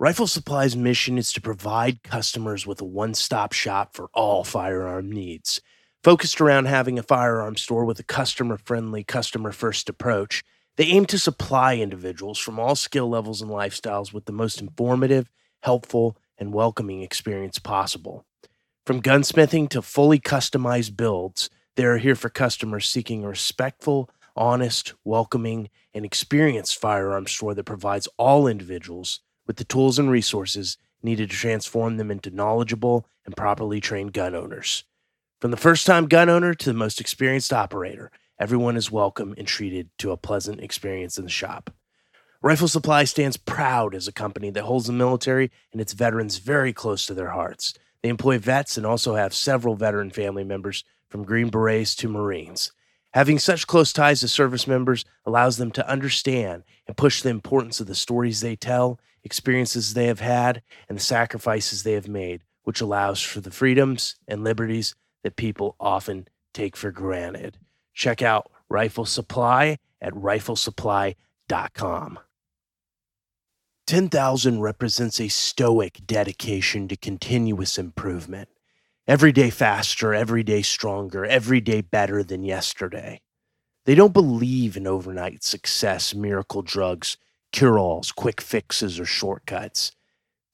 Rifle Supply's mission is to provide customers with a one stop shop for all firearm needs. Focused around having a firearm store with a customer friendly, customer first approach, they aim to supply individuals from all skill levels and lifestyles with the most informative, helpful, and welcoming experience possible. From gunsmithing to fully customized builds, they are here for customers seeking a respectful, honest, welcoming, and experienced firearm store that provides all individuals with the tools and resources needed to transform them into knowledgeable and properly trained gun owners. From the first time gun owner to the most experienced operator, everyone is welcome and treated to a pleasant experience in the shop. Rifle Supply stands proud as a company that holds the military and its veterans very close to their hearts. They employ vets and also have several veteran family members from Green Berets to Marines. Having such close ties to service members allows them to understand and push the importance of the stories they tell, experiences they have had, and the sacrifices they have made, which allows for the freedoms and liberties that people often take for granted. Check out Rifle Supply at riflesupply.com. 10,000 represents a stoic dedication to continuous improvement. Every day faster, every day stronger, every day better than yesterday. They don't believe in overnight success, miracle drugs, cure alls, quick fixes, or shortcuts.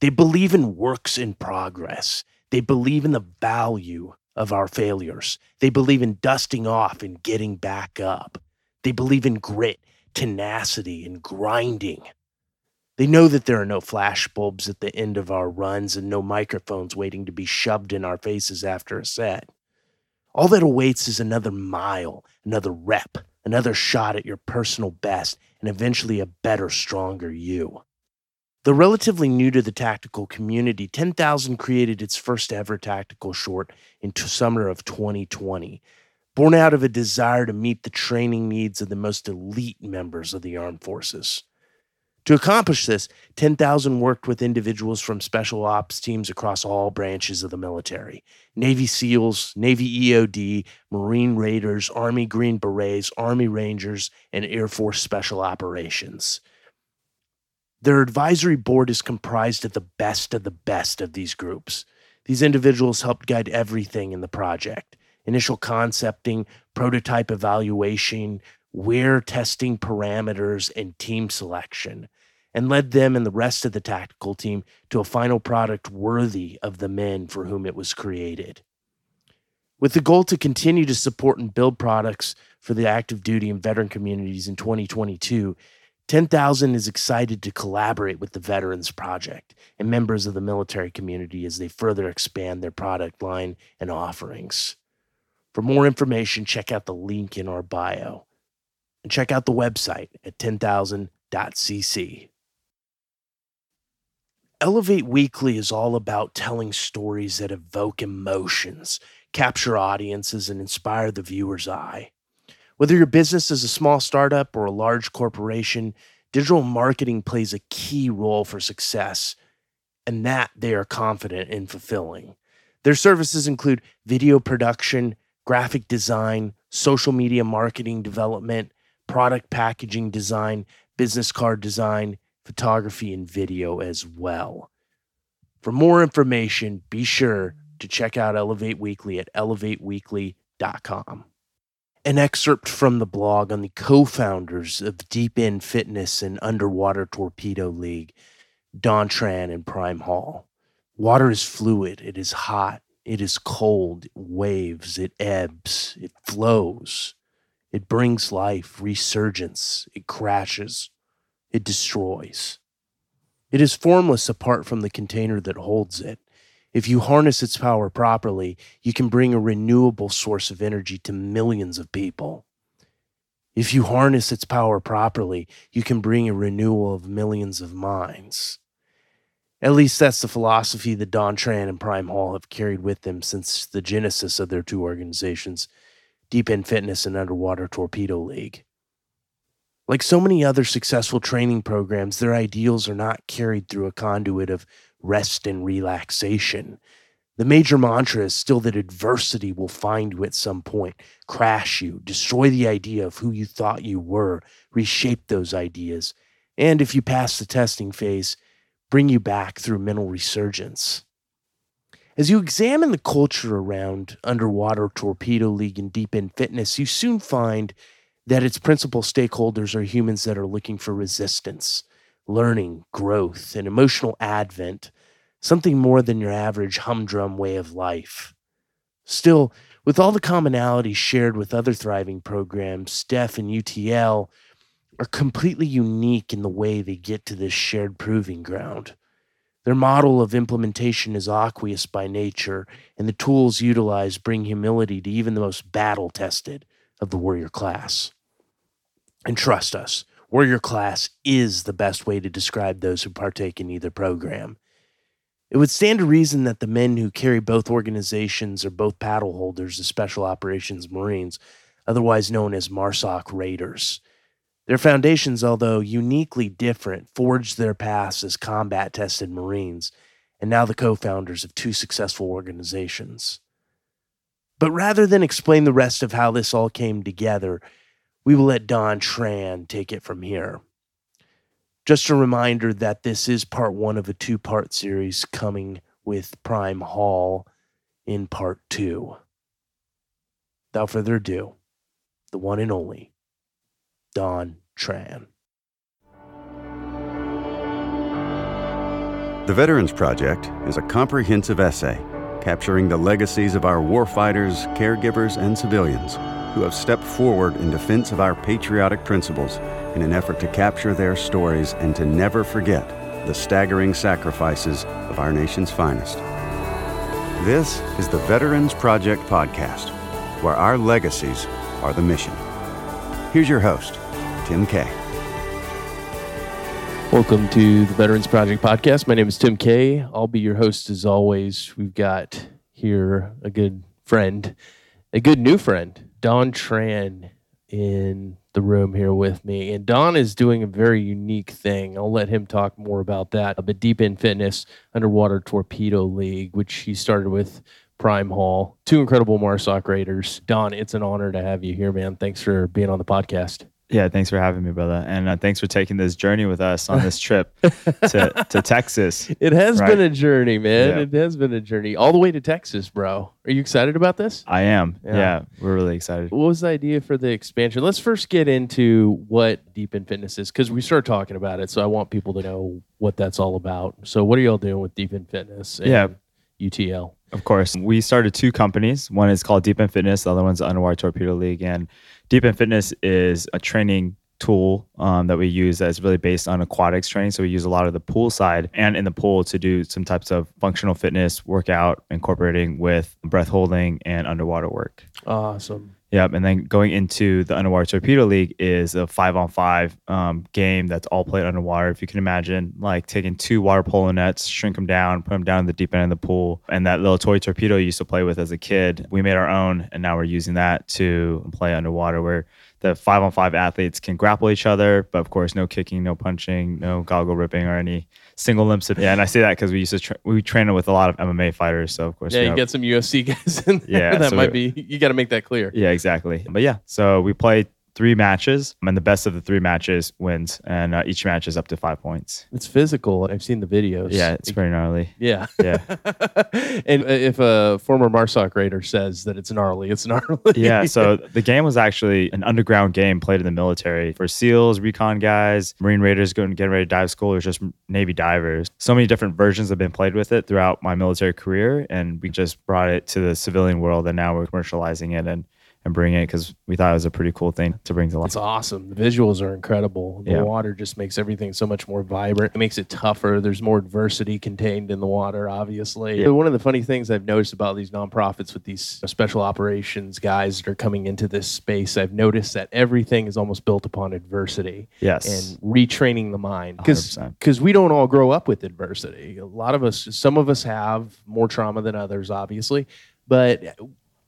They believe in works in progress. They believe in the value of our failures. They believe in dusting off and getting back up. They believe in grit, tenacity, and grinding. They know that there are no flashbulbs at the end of our runs and no microphones waiting to be shoved in our faces after a set. All that awaits is another mile, another rep, another shot at your personal best, and eventually a better, stronger you. Though relatively new to the tactical community, 10,000 created its first ever tactical short in summer of 2020, born out of a desire to meet the training needs of the most elite members of the armed forces. To accomplish this, 10,000 worked with individuals from special ops teams across all branches of the military Navy SEALs, Navy EOD, Marine Raiders, Army Green Berets, Army Rangers, and Air Force Special Operations. Their advisory board is comprised of the best of the best of these groups. These individuals helped guide everything in the project initial concepting, prototype evaluation, wear testing parameters, and team selection, and led them and the rest of the tactical team to a final product worthy of the men for whom it was created. With the goal to continue to support and build products for the active duty and veteran communities in 2022, 10,000 is excited to collaborate with the Veterans Project and members of the military community as they further expand their product line and offerings. For more information, check out the link in our bio and check out the website at 10,000.cc. Elevate Weekly is all about telling stories that evoke emotions, capture audiences, and inspire the viewer's eye. Whether your business is a small startup or a large corporation, digital marketing plays a key role for success, and that they are confident in fulfilling. Their services include video production, graphic design, social media marketing development, product packaging design, business card design, photography, and video as well. For more information, be sure to check out Elevate Weekly at elevateweekly.com an excerpt from the blog on the co-founders of Deep End Fitness and Underwater Torpedo League, Don Tran and Prime Hall. Water is fluid, it is hot, it is cold, it waves, it ebbs, it flows. It brings life, resurgence, it crashes, it destroys. It is formless apart from the container that holds it. If you harness its power properly, you can bring a renewable source of energy to millions of people. If you harness its power properly, you can bring a renewal of millions of minds. At least that's the philosophy that Don Tran and Prime Hall have carried with them since the genesis of their two organizations, Deep End Fitness and Underwater Torpedo League. Like so many other successful training programs, their ideals are not carried through a conduit of rest and relaxation. The major mantra is still that adversity will find you at some point, crash you, destroy the idea of who you thought you were, reshape those ideas. And if you pass the testing phase, bring you back through mental resurgence. As you examine the culture around Underwater Torpedo League and Deep End Fitness, you soon find that its principal stakeholders are humans that are looking for resistance, learning, growth, and emotional advent, something more than your average humdrum way of life. Still, with all the commonalities shared with other thriving programs, DEF and UTL are completely unique in the way they get to this shared proving ground. Their model of implementation is aqueous by nature, and the tools utilized bring humility to even the most battle tested of the warrior class. And trust us, warrior class is the best way to describe those who partake in either program. It would stand to reason that the men who carry both organizations are both paddle holders of Special Operations Marines, otherwise known as MARSOC Raiders. Their foundations, although uniquely different, forged their paths as combat tested Marines, and now the co founders of two successful organizations. But rather than explain the rest of how this all came together, we will let Don Tran take it from here. Just a reminder that this is part one of a two part series coming with Prime Hall in part two. Without further ado, the one and only Don Tran. The Veterans Project is a comprehensive essay capturing the legacies of our warfighters, caregivers, and civilians who have stepped forward in defense of our patriotic principles in an effort to capture their stories and to never forget the staggering sacrifices of our nation's finest. This is the Veterans Project Podcast, where our legacies are the mission. Here's your host, Tim Kay. Welcome to the Veterans Project Podcast. My name is Tim Kay. I'll be your host as always. We've got here a good friend, a good new friend, Don Tran, in the room here with me. And Don is doing a very unique thing. I'll let him talk more about that. But Deep End Fitness Underwater Torpedo League, which he started with Prime Hall. Two incredible MARSOC Raiders. Don, it's an honor to have you here, man. Thanks for being on the podcast. Yeah, thanks for having me, brother, and uh, thanks for taking this journey with us on this trip to, to Texas. It has right? been a journey, man. Yeah. It has been a journey all the way to Texas, bro. Are you excited about this? I am. Yeah. yeah, we're really excited. What was the idea for the expansion? Let's first get into what Deep End Fitness is because we started talking about it, so I want people to know what that's all about. So, what are y'all doing with Deep End Fitness? yeah, UTL. Of course, we started two companies. One is called Deep End Fitness. The other one's Underwater Torpedo League, and Deep End Fitness is a training tool um, that we use that's really based on aquatics training. So we use a lot of the pool side and in the pool to do some types of functional fitness workout, incorporating with breath holding and underwater work. Awesome. Yep. And then going into the Underwater Torpedo League is a five on five um, game that's all played underwater. If you can imagine, like taking two water polo nets, shrink them down, put them down in the deep end of the pool, and that little toy torpedo you used to play with as a kid, we made our own. And now we're using that to play underwater where the five on five athletes can grapple each other, but of course, no kicking, no punching, no goggle ripping, or any single limb. Yeah, and I say that because we used to tra- we train with a lot of MMA fighters, so of course, yeah, you, know, get some UFC guys in there. Yeah, that so might be. You got to make that clear. Yeah, exactly. But yeah, so we play three matches, and the best of the three matches wins, and uh, each match is up to five points. It's physical. I've seen the videos. Yeah, it's pretty gnarly. Yeah, yeah. and uh, if a former Marsoc Raider says that it's gnarly, it's gnarly. yeah. So the game was actually an underground game played in the military for SEALs, recon guys, Marine Raiders going getting ready to dive school, or just Navy divers. So many different versions have been played with it throughout my military career, and we just brought it to the civilian world, and now we're commercializing it and and bring it because we thought it was a pretty cool thing to bring to life. It's awesome. The visuals are incredible. The yeah. water just makes everything so much more vibrant. It makes it tougher. There's more adversity contained in the water, obviously. Yeah. One of the funny things I've noticed about these nonprofits with these special operations guys that are coming into this space, I've noticed that everything is almost built upon adversity. Yes. And retraining the mind. Because we don't all grow up with adversity. A lot of us, some of us have more trauma than others, obviously. But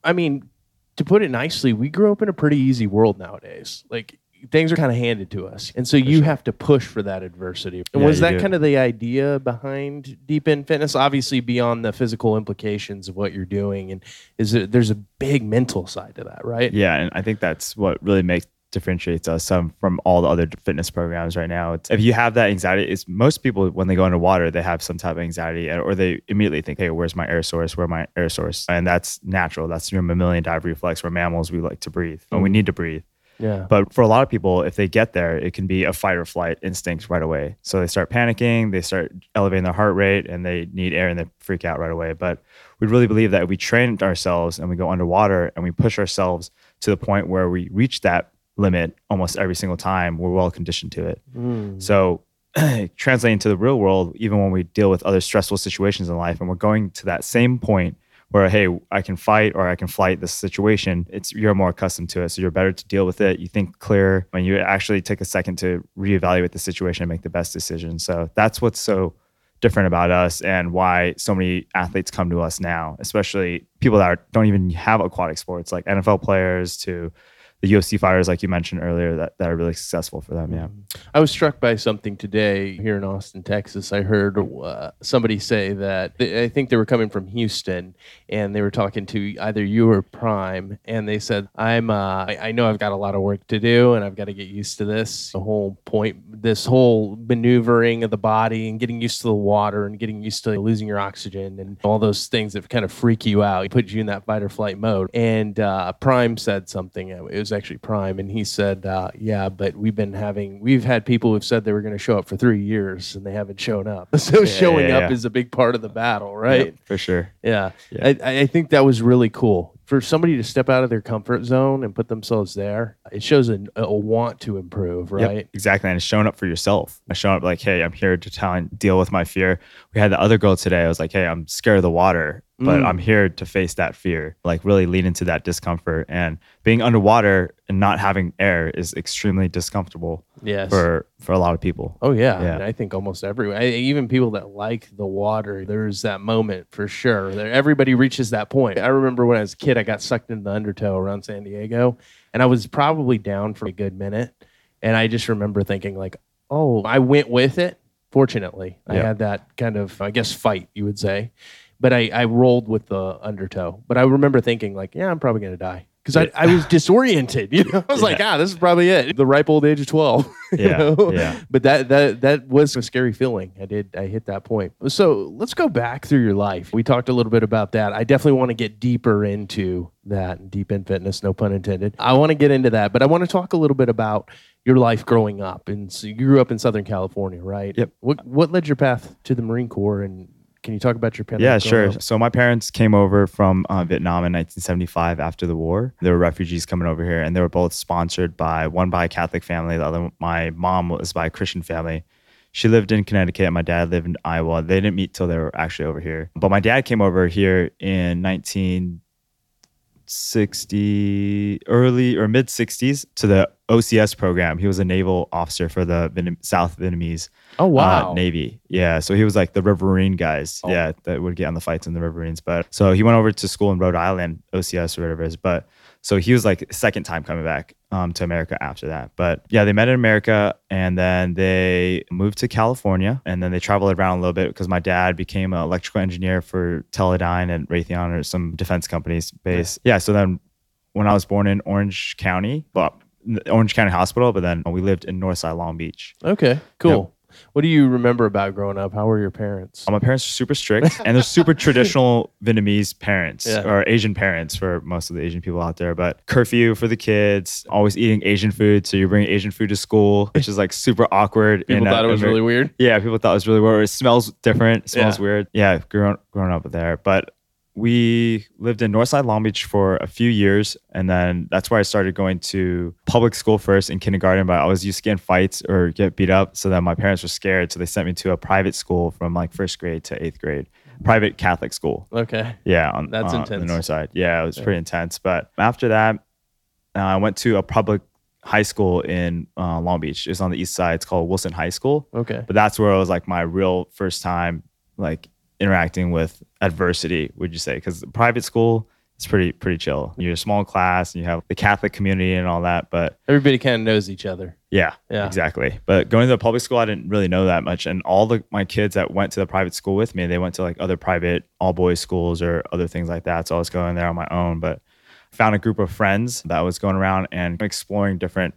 I mean, to put it nicely, we grew up in a pretty easy world nowadays. Like things are kind of handed to us. And so you sure. have to push for that adversity. And yeah, was that do. kind of the idea behind Deep End Fitness? Obviously beyond the physical implications of what you're doing and is it there's a big mental side to that, right? Yeah, and I think that's what really makes differentiates us um, from all the other fitness programs right now. It's, if you have that anxiety, it's most people when they go underwater, they have some type of anxiety or they immediately think, hey, where's my air source? Where my air source? And that's natural. That's your mammalian dive reflex. We're mammals. We like to breathe and we mm. need to breathe. Yeah. But for a lot of people, if they get there, it can be a fight or flight instinct right away. So they start panicking, they start elevating their heart rate, and they need air and they freak out right away. But we really believe that if we train ourselves and we go underwater and we push ourselves to the point where we reach that limit almost every single time, we're well conditioned to it. Mm. So translating to the real world, even when we deal with other stressful situations in life, and we're going to that same point where hey, I can fight or I can flight this situation. It's you're more accustomed to it, so you're better to deal with it. You think clear when you actually take a second to reevaluate the situation and make the best decision. So that's what's so different about us and why so many athletes come to us now, especially people that are, don't even have aquatic sports, like NFL players to the UFC fighters, like you mentioned earlier, that, that are really successful for them. Yeah. I was struck by something today here in Austin, Texas. I heard uh, somebody say that I think they were coming from Houston and they were talking to either you or Prime. And they said, I'm, uh, I, I know I've got a lot of work to do and I've got to get used to this. The whole point, this whole maneuvering of the body and getting used to the water and getting used to losing your oxygen and all those things that kind of freak you out, put you in that fight or flight mode. And uh, Prime said something. It was was actually Prime, and he said, uh, "Yeah, but we've been having we've had people who've said they were going to show up for three years and they haven't shown up. So yeah, showing yeah, yeah. up is a big part of the battle, right? Yep, for sure. Yeah, I, I think that was really cool for somebody to step out of their comfort zone and put themselves there, it shows a, a want to improve, right? Yep, exactly. And it's showing up for yourself. I showing up like, hey, I'm here to try and deal with my fear. We had the other girl today. I was like, hey, I'm scared of the water, but mm. I'm here to face that fear, like really lean into that discomfort. And being underwater and not having air is extremely discomfortable yes. for for a lot of people. Oh yeah, yeah. I think almost everyone, even people that like the water, there's that moment for sure. Everybody reaches that point. I remember when I was a kid, I got sucked into the undertow around San Diego, and I was probably down for a good minute, and I just remember thinking like, oh, I went with it. Fortunately, I had that kind of, I guess, fight you would say, but I, I rolled with the undertow. But I remember thinking like, yeah, I'm probably gonna die because I, I was disoriented. You know, I was yeah. like, ah, this is probably it. The ripe old age of twelve. yeah, know? yeah. But that that that was a scary feeling. I did I hit that point. So let's go back through your life. We talked a little bit about that. I definitely want to get deeper into that Deep End Fitness, no pun intended. I want to get into that, but I want to talk a little bit about your life growing up. And so you grew up in Southern California, right? Yep. What what led your path to the Marine Corps and can you talk about your parents? Yeah, sure. So my parents came over from uh, Vietnam in 1975 after the war. They were refugees coming over here, and they were both sponsored by one by a Catholic family, the other my mom was by a Christian family. She lived in Connecticut, and my dad lived in Iowa. They didn't meet till they were actually over here. But my dad came over here in 19 60 early or mid 60s to the OCS program. He was a naval officer for the Vietnam, South Vietnamese oh uh, wow uh, Navy. Yeah, so he was like the Riverine guys. Oh. Yeah, that would get on the fights in the Riverines. But so he went over to school in Rhode Island, OCS or whatever it is. But so he was like second time coming back um, to America after that. But yeah, they met in America and then they moved to California and then they traveled around a little bit because my dad became an electrical engineer for Teledyne and Raytheon or some defense companies base. Yeah. So then when I was born in Orange County, well, Orange County Hospital, but then we lived in Northside Long Beach. Okay, cool. What do you remember about growing up? How were your parents? my parents are super strict and they're super traditional Vietnamese parents yeah. or Asian parents for most of the Asian people out there. But curfew for the kids, always eating Asian food. So you bring Asian food to school, which is like super awkward. People and, thought uh, it was really weird. Yeah, people thought it was really weird. It smells different. It smells yeah. weird. Yeah, growing growing up there. But we lived in Northside Long Beach for a few years. And then that's where I started going to public school first in kindergarten. But I always used to get in fights or get beat up. So that my parents were scared. So they sent me to a private school from like first grade to eighth grade, private Catholic school. Okay. Yeah. On, that's intense. On the north side. Yeah. It was yeah. pretty intense. But after that, uh, I went to a public high school in uh, Long Beach. It's on the east side. It's called Wilson High School. Okay. But that's where it was like my real first time like interacting with adversity would you say? Because private school is pretty pretty chill. You're a small class and you have the catholic community and all that but everybody kind of knows each other. Yeah yeah. exactly. But going to the public school i didn't really know that much. And all the my kids that went to the private school with me they went to like other private all boys schools or other things like that. So i was going there on my own but found a group of friends that was going around and exploring different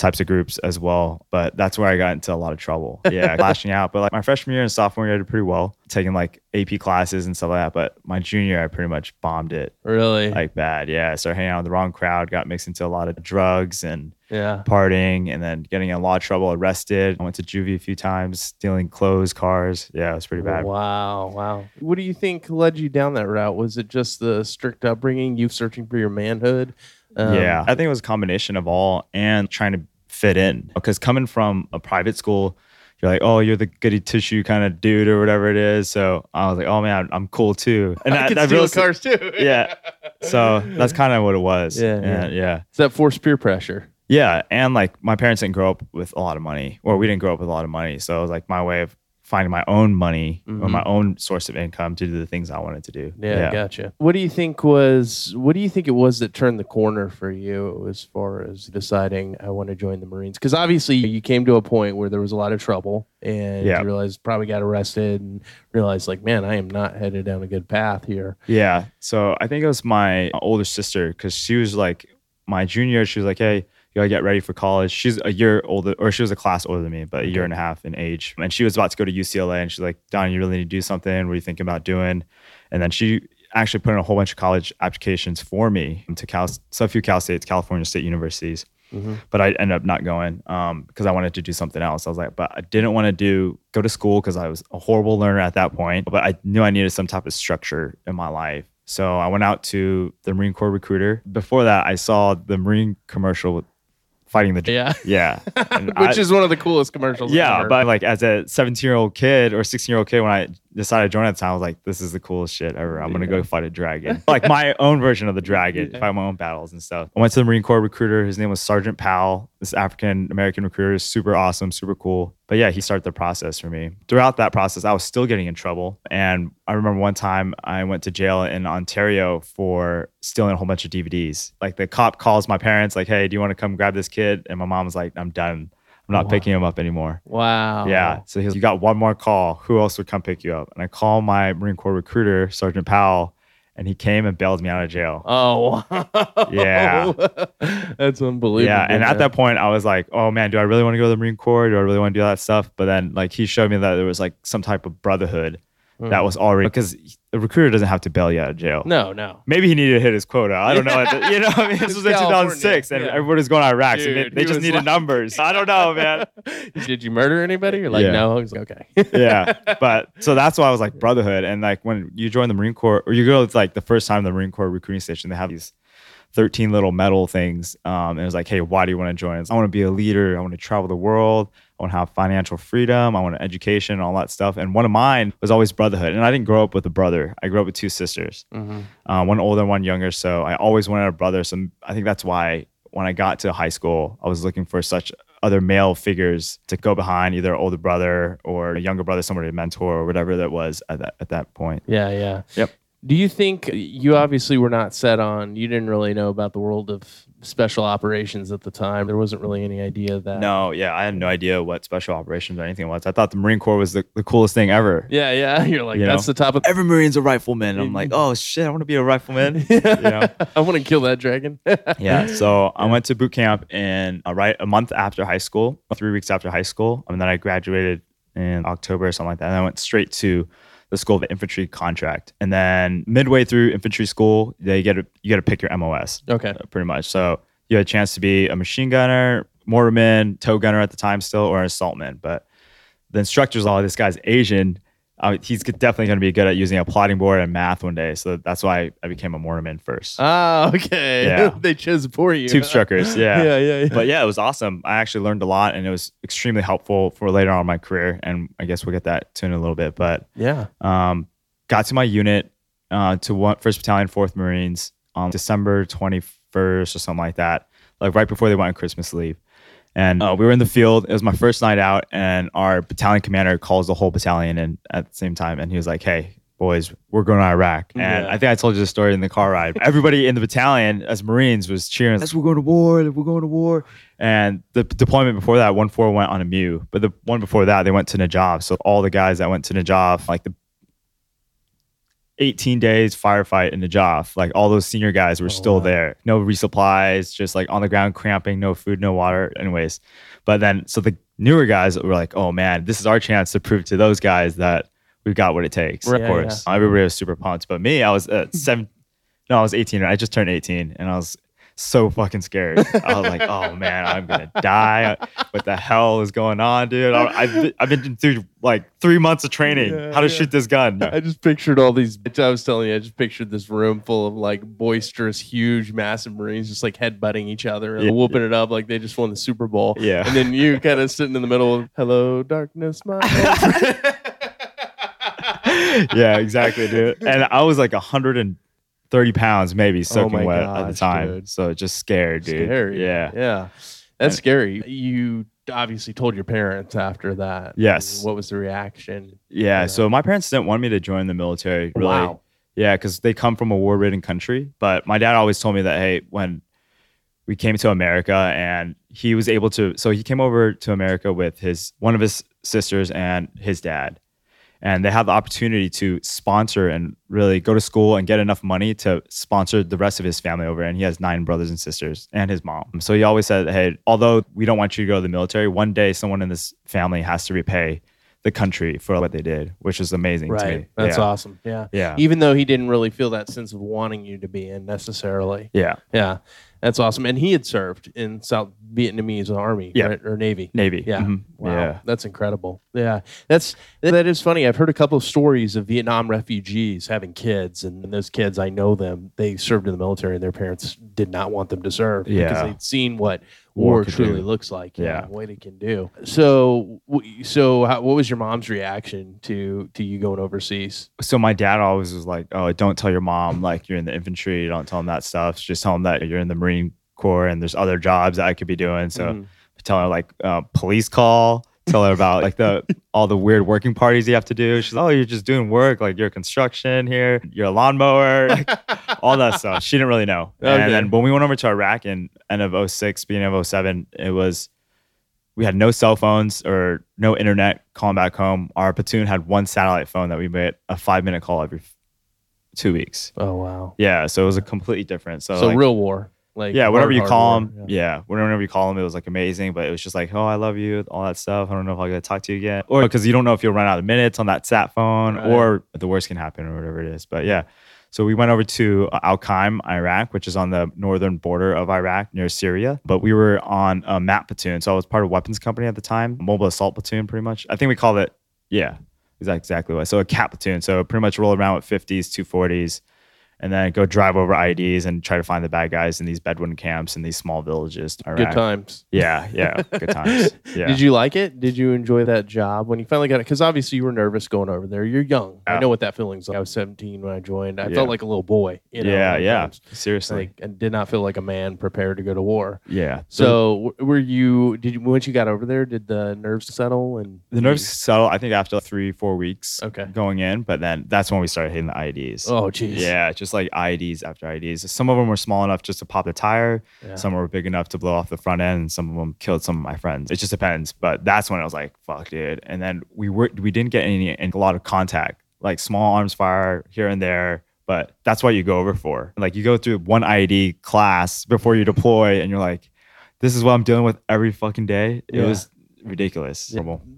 types of groups as well. But that's where I got into a lot of trouble. Yeah, clashing out. But like my freshman year and sophomore year, I did pretty well, taking like AP classes and stuff like that. But my junior, year, I pretty much bombed it Really? like bad. Yeah, I started hanging out with the wrong crowd, got mixed into a lot of drugs and yeah. partying, and then getting in a lot of trouble, arrested. I went to juvie a few times, stealing clothes, cars. Yeah, it was pretty bad. Wow, wow. What do you think led you down that route? Was it just the strict upbringing, you searching for your manhood? Um, yeah, I think it was a combination of all and trying to fit in. Because coming from a private school, you're like, oh, you're the goody tissue kind of dude or whatever it is. So I was like, oh man, I'm cool too. And I, can I steal cars too. Yeah. So that's kind of what it was. Yeah, yeah. yeah. Is that forced peer pressure? Yeah, and like my parents didn't grow up with a lot of money, or we didn't grow up with a lot of money. So it was like my way of finding my own money or Mhm. my own source of income to do the things I wanted to do. Yeah, gotcha. What do you think was what do you think it was that turned the corner for you as far as deciding I want to join the Marines? Because obviously you came to a point where there was a lot of trouble and Yeah. you realized probably got arrested and realized like, man, I am not headed down a good path here. Yeah. So I think it was my older sister because she was like my junior. She was like, "Hey, you gotta get ready for college." She's a year older, or she was a class older than me, but a year and a half in age. And she was about to go to UCLA, and she's like, "Don, you really need to do something. What are you thinking about doing?" And then she actually put in a whole bunch of college applications for me to Cal, so a few Cal States, California State universities. But I ended up not going um, because I wanted to do something else. I was like, but I didn't want to do go to school because I was a horrible learner at that point. But I knew I needed some type of structure in my life. So I went out to the Marine Corps recruiter. Before that, I saw the Marine commercial fighting the Yeah. yeah, Which I- is one of the coolest commercials. yeah. ever. But like as a 17 year old kid or 16 year old kid, when I decided to join at the time, I was like, this is the coolest shit ever. I'm gonna Yeah. go fight a dragon, like my own version of the dragon, fight my own battles and stuff. I went to the Marine Corps recruiter. His name was Sergeant Powell. This African American recruiter is super awesome, super cool. But yeah, he started the process for me. Throughout that process, I was still getting in trouble. And I remember one time I went to jail in Ontario for stealing a whole bunch of DVDs. Like the cop calls my parents, like, hey, do you want to come grab this kid? And my mom was like, I'm done. I'm not Wow. picking him up anymore. wow. Yeah. So he's you got one more call. Who else would come pick you up? And I call my Marine Corps recruiter, Sergeant Powell, and he came and bailed me out of jail. Oh wow. Yeah. That's unbelievable. yeah. And man. at that point, I was like, oh man, do I really want to go to the Marine Corps? Do I really want to do that stuff? But then, like, he showed me that there was like some type of brotherhood that Mm. was already because the recruiter doesn't have to bail you out of jail. No, no. Maybe he needed to hit his quota. I don't know. You know, I mean, this was in 2006, and Yeah. everybody was going to Iraq, so they, they just needed like- numbers. I don't know, man. Did you murder anybody? You're like, Yeah. no. Was like, okay. yeah but so that's why i was like brotherhood and like when you join the marine corps or you go it's like the first time the marine corps recruiting station they have these 13 little metal things um, and it was like hey why do you want to join It's, i want to be a leader. I want to travel the world. I want to have financial freedom. I want an education all that stuff. And one of mine was always brotherhood and i didn't grow up with a brother. I grew up with two sisters Mhm. uh, one older one younger so i always wanted a brother. So i think that's why when i got to high school i was looking for such other male figures to go behind either older brother or a younger brother somebody to mentor or whatever that was at that, at that point. Yeah, yeah. Yep. Do you think you obviously were not set on? You didn't really know about the world of special operations at the time. There wasn't really any idea that. no yeah i had no idea what special operations or anything was i thought the marine corps was the, the coolest thing ever Yeah, yeah. You're like You that's know? the top of. every marine's a rifleman i'm like oh shit i want to be a rifleman yeah. I want to kill that dragon. yeah. So I went to boot camp in uh, right a month after high school, three weeks after high school, and then I graduated in October or something like that. And I went straight to the School of Infantry contract, and then midway through infantry school, they get a, you got to pick your MOS okay. uh, pretty much. So you had a chance to be a machine gunner, mortarman, tow gunner at the time still, or an assaultman. But the instructor's all this guy's Asian. Uh, he's definitely going to be good at using a plotting board and math one day. So that's why I became a mortarman first. Ah, okay. Yeah. they chose for you. Tube struckers, yeah. yeah, yeah, yeah. But yeah, it was awesome. I actually learned a lot and it was extremely helpful for later on in my career. And I guess we'll get that to in a little bit. But yeah. um, got to my unit uh, to one, 1st Battalion, 4th Marines on December 21st or something like that, like right before they went on Christmas leave. And uh, we were in the field. It was my first night out, and our battalion commander calls the whole battalion in at the same time. And he was like, Hey, boys, we're going to Iraq. And Yeah. I think I told you the story in the car ride. Everybody in the battalion, as Marines, was cheering, Yes, we're going to war. We're going to war. And the deployment before that, 1 4 went on a MEU. But the one before that, they went to Najaf. So all the guys that went to Najaf, like the 18 days firefight in the Najaf. Like all those senior guys were Oh, still wow. there. No resupplies, just like on the ground cramping, no food, no water. Anyways, but then so the newer guys were like, oh man, this is our chance to prove to those guys that we've got what it takes. Right, of course, everybody was super pumped. But me, I was at seven. No, I was 18. I just turned 18, and I was so fucking scared. I was like, oh man, I'm gonna die. What the hell is going on, dude? I, I've been, I've been through like three months of training Yeah, how to yeah. shoot this gun. I just pictured all these. I was telling you, I just pictured this room full of like boisterous, huge, massive Marines just like headbutting each other and Yeah. whooping it up like they just won the Super Bowl. Yeah. And then you kind of sitting in the middle of, hello, darkness, my yeah, exactly, dude. And I was like 130 pounds, maybe oh soaking Oh wet at the time. dude. So just scared, dude. Scary. Yeah. Yeah. That's scary. You obviously told your parents after that. Yes. What was the reaction? Yeah. So my parents didn't want me to join the military. Really. Wow. Yeah, because they come from a war-ridden country. But my dad always told me that hey, when we came to America and he was able to, so he came over to America with his one of his sisters and his dad, and they have the opportunity to sponsor and really go to school and get enough money to sponsor the rest of his family over. And he has nine brothers and sisters and his mom. So he always said, hey, although we don't want you to go to the military, one day someone in this family has to repay the country for what they did, which is amazing to me. Right. That's yeah. awesome. Yeah. Yeah. Even though he didn't really feel that sense of wanting you to be in necessarily. Yeah. Yeah. That's awesome. And he had served in South Vietnamese Army Yeah. right? or Navy. Navy. Yeah. Mhm. Wow. Yeah. That's incredible. Yeah. That's that is funny. I've heard a couple of stories of Vietnam refugees having kids and those kids I know them. They served in the military and their parents did not want them to serve because they'd seen what war, War truly do. looks like. Yeah. What it can do. So so how, what was your mom's reaction to to you going overseas? so my dad always was like, "Oh, don't tell your mom like you're in the infantry. Don't tell them that stuff. Just tell them that you're in the Marine Corps and there's other jobs that I could be doing." So Mhm. tell her like uh, police call. Tell her about like the all the weird working parties you have to do. She's, "Oh, you're just doing work. Like you're construction here. You're a lawnmower." Like, all that stuff. She didn't really know. Okay. And then when we went over to Iraq in end of 06, beginning of 07, it was we had no cell phones or no internet calling back home. Our platoon had one satellite phone that we made a five minute call every two weeks. Oh wow. Yeah, so it was a completely different. So, So like, real war. Like yeah, whatever you call war. them, yeah. whenever you call them, it was like amazing. But it was just like, oh, I love you, all that stuff. I don't know if I'll get to talk to you again, or because you don't know if you'll run out of minutes on that sat phone, Right. or the worst can happen, or whatever it is. But yeah, so we went over to uh, Al Qaim, Iraq, which is on the northern border of Iraq near Syria. But we were on a MAP platoon, so I was part of weapons company at the time, mobile assault platoon, pretty much. I think we called it, yeah, is exactly what? So a CAAT platoon. So pretty much roll around with 50s, 240s, and then go drive over IEDs and try to find the bad guys in these Bedouin camps in these small villages. Good times. Yeah, yeah, good times. Yeah. Did you like it? Did you enjoy that job when you finally got it? Because obviously you were nervous going over there. You're young. I know what that feeling's like. I was 17 when I joined. I Yeah. felt like a little boy. You know, yeah, yeah. times. Seriously. Like, and did not feel like a man prepared to go to war. yeah. So, w- were you? Did you once you got over there? Did the nerves settle? And the nerves settle, I think, after three, four weeks Okay. going in, but then that's when we started hitting the IEDs. Oh, jeez. Yeah, just like IEDs after IEDs. Some of them were small enough just to pop the tire. Yeah. Some were big enough to blow off the front end, and some of them killed some of my friends. It just depends. But that's when I was like, "Fuck, dude!" And then we were we didn't get any a lot of contact, like small arms fire here and there. But that's what you go over for. Like you go through one IED class before you deploy, and you're like, "This is what I'm dealing with every fucking day." It Yeah. was ridiculous.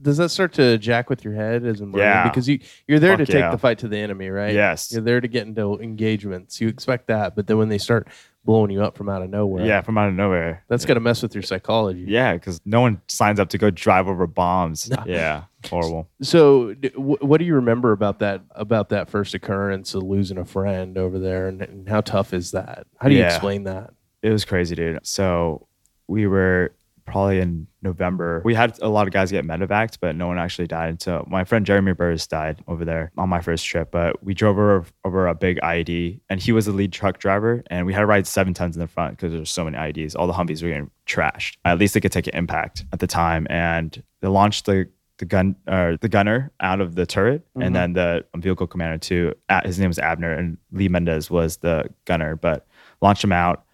Does that start to jack with your head as a marine? Yeah. Because you you're there Fuck to take yeah. the fight to the enemy, right? Yes. You're there to get into engagements. You expect that, but then when they start blowing you up from out of nowhere, Yeah, from out of nowhere. that's got to mess with your psychology. Yeah, because no one signs up to go drive over bombs. Yeah, horrible. So, wh- what do you remember about that about that first occurrence of losing a friend over there, and, and how tough is that? How do you Yeah. explain that? It was crazy, dude. So we were probably in November. We had a lot of guys get medevaced, but no one actually died. So my friend Jeremy Burris died over there on my first trip. But we drove over over a big IED, and he was the lead truck driver, and we had to ride seven tons in the front because there's so many IEDs. All the Humvees were getting trashed. At least they could take an impact at the time, and they launched the the gun or the gunner out of the turret, Mhm. and then the vehicle commander too. At, his name was Abner, and Lee Mendez was the gunner. But launched him out,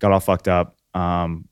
got all fucked up. Um,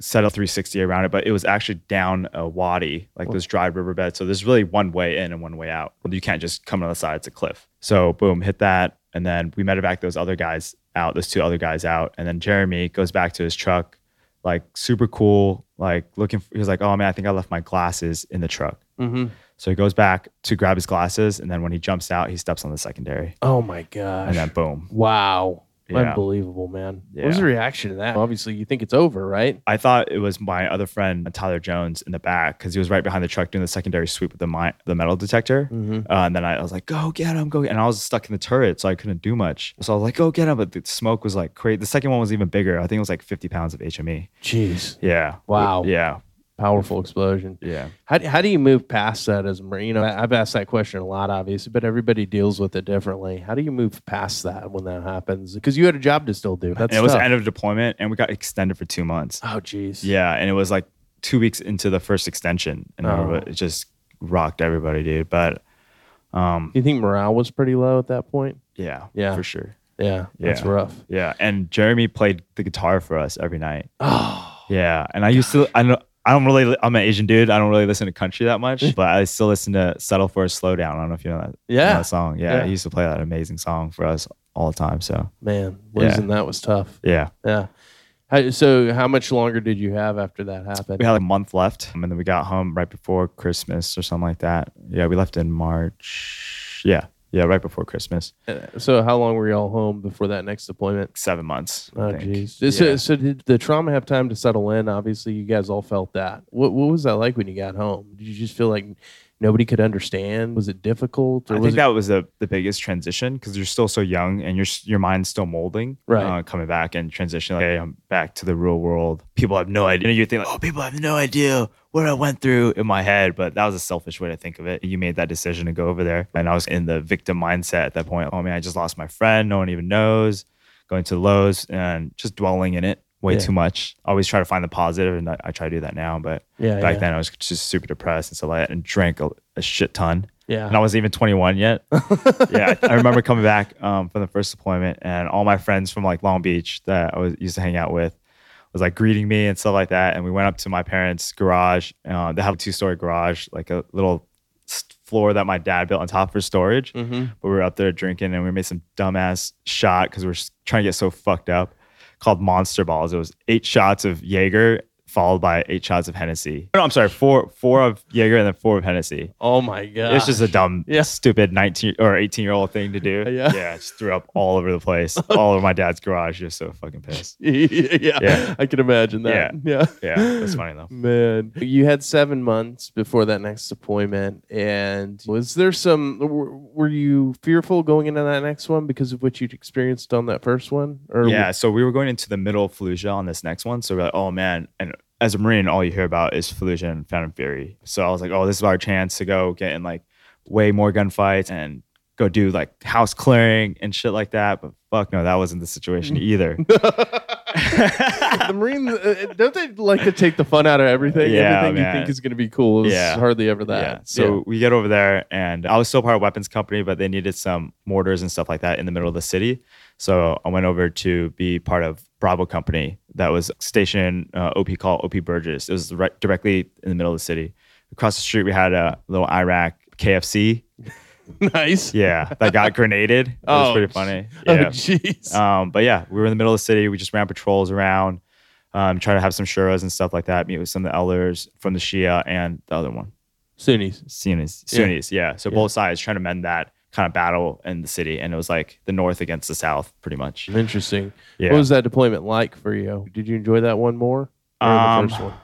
set a 360 around it, but it was actually down a wadi, like this dry riverbed. So there's really one way in and one way out. You can't just come on the side, it's a cliff. So boom, hit that. And then we medevac those other guys out, those two other guys out. And then Jeremy goes back to his truck, like super cool, like looking, he was like, oh man, I think I left my glasses in the truck. Mm-hmm. So he goes back to grab his glasses. And then when he jumps out, he steps on the secondary. Oh my gosh. And then boom. wow. Yeah. Unbelievable, man. What was the reaction to that? Obviously, you think it's over, right? I thought it was my other friend Tyler Jones in the back because he was right behind the truck doing the secondary sweep with the mi- the metal detector. Mm-hmm. Uh, and then I, I was like, "Go get him, go!" Get-. And I was stuck in the turret, so I couldn't do much. So I was like, "Go get him!" But the smoke was like crazy. The second one was even bigger. I think it was like 50 pounds of HME. Jeez. Yeah. Wow. Yeah. Powerful explosion. Yeah. How, how do you move past that as a Marine? You know, I've asked that question a lot, obviously, but everybody deals with it differently. How do you move past that when that happens? Because you had a job to still do. That's and it was end of deployment, and we got extended for two months. Oh, jeez. Yeah, and it was like two weeks into the first extension, and Oh. it just rocked everybody, dude. But um, You think morale was pretty low at that point? yeah, Yeah. for sure. Yeah, that's Yeah. rough. Yeah, and Jeremy played the guitar for us every night. Oh, Yeah, and I used to. I know. I don't really. I'm an Asian dude. I don't really listen to country that much, but I still listen to "Settle for a Slowdown." I don't know if you know that, you know Yeah. that song. Yeah, Yeah. he used to play that amazing song for us all the time. So man, Yeah. losing that was tough. yeah, Yeah. How, so, how much longer did you have after that happened? we had like a month left, and then we got home right before Christmas or something like that. Yeah, we left in March. Yeah, yeah, right before Christmas. Uh, So, how long were you all home before that next deployment? Seven months. I Oh, think. jeez. So, Yeah. so, did the trauma have time to settle in? Obviously, you guys all felt that. What What was that like when you got home? Did you just feel like nobody could understand? Was it difficult? Or I think that was the, the biggest transition because you're still so young and your your mind's still molding. Right. Uh, coming back and transitioning. Like, hey, I'm back to the real world. People have no idea. You think like, oh, people have no idea what I went through in my head, but that was a selfish way to think of it. You made that decision to go over there, and I was in the victim mindset at that point. Oh man, I just lost my friend. No one even knows. Going to Lowe's and just dwelling in it way Yeah. too much. Always try to find the positive, and I, I try to do that now. But yeah, back yeah, then, I was just super depressed and stuff like that, and drank a, a shit ton yeah. and I wasn't even 21 yet. yeah, I remember coming back um, from the first deployment, and all my friends from like Long Beach that I was used to hang out with was like greeting me and stuff like that. And we went up to my parents' garage. Uh, they have a two-story garage, like a little floor that my dad built on top for storage. hmm But we were up there drinking, and we made some dumbass shot because we were s- trying to get so fucked up. Called Monster Balls. It was eight shots of Jaeger followed by eight shots of Hennessy. No, I'm sorry, four four of Jaeger and then four of Hennessy. Oh my god! It's just a dumb, Yeah. stupid 19 or 18 year old thing to do. Yeah. Yeah. Just threw up all over the place, all over my dad's garage. Just so fucking pissed. yeah, Yeah. I can imagine that. Yeah, Yeah. That's funny though. Man, you had seven months before that next deployment, and was there some? Were, were you fearful going into that next one because of what you'd experienced on that first one? Or Yeah. So we were going into the middle of Fallujah on this next one. So we're like, oh man. And as a Marine, all you hear about is Fallujah and Phantom Fury. So I was like, oh, this is our chance to go get in like way more gunfights and go do like house clearing and shit like that. But fuck no, that wasn't the situation either. the Marines uh, don't they like to take the fun out of everything? Yeah, Everything you think is going to be cool is Yeah. hardly ever that. Yeah. So we get over there, and I was still part of weapons company, but they needed some mortars and stuff like that in the middle of the city. So I went over to be part of Bravo Company that was station uh, OP called OP Burgess. It was right directly in the middle of the city. Across the street, we had a little Iraq KFC. nice. Yeah, that got grenaded. It was Oh, pretty funny. Oh, Yeah. jeez. Um, but yeah, we were in the middle of the city. We just ran patrols around, um, trying to have some shuras and stuff like that. Meet with some of the elders from the Shia and the other one. Sunnis. Sunnis. Sunnis, yeah. So Yeah. both sides trying to mend that kind of battle in the city, and it was like the north against the south, pretty much. Interesting. Yeah. What was that deployment like for you? Did you enjoy that one more? Um, the first one?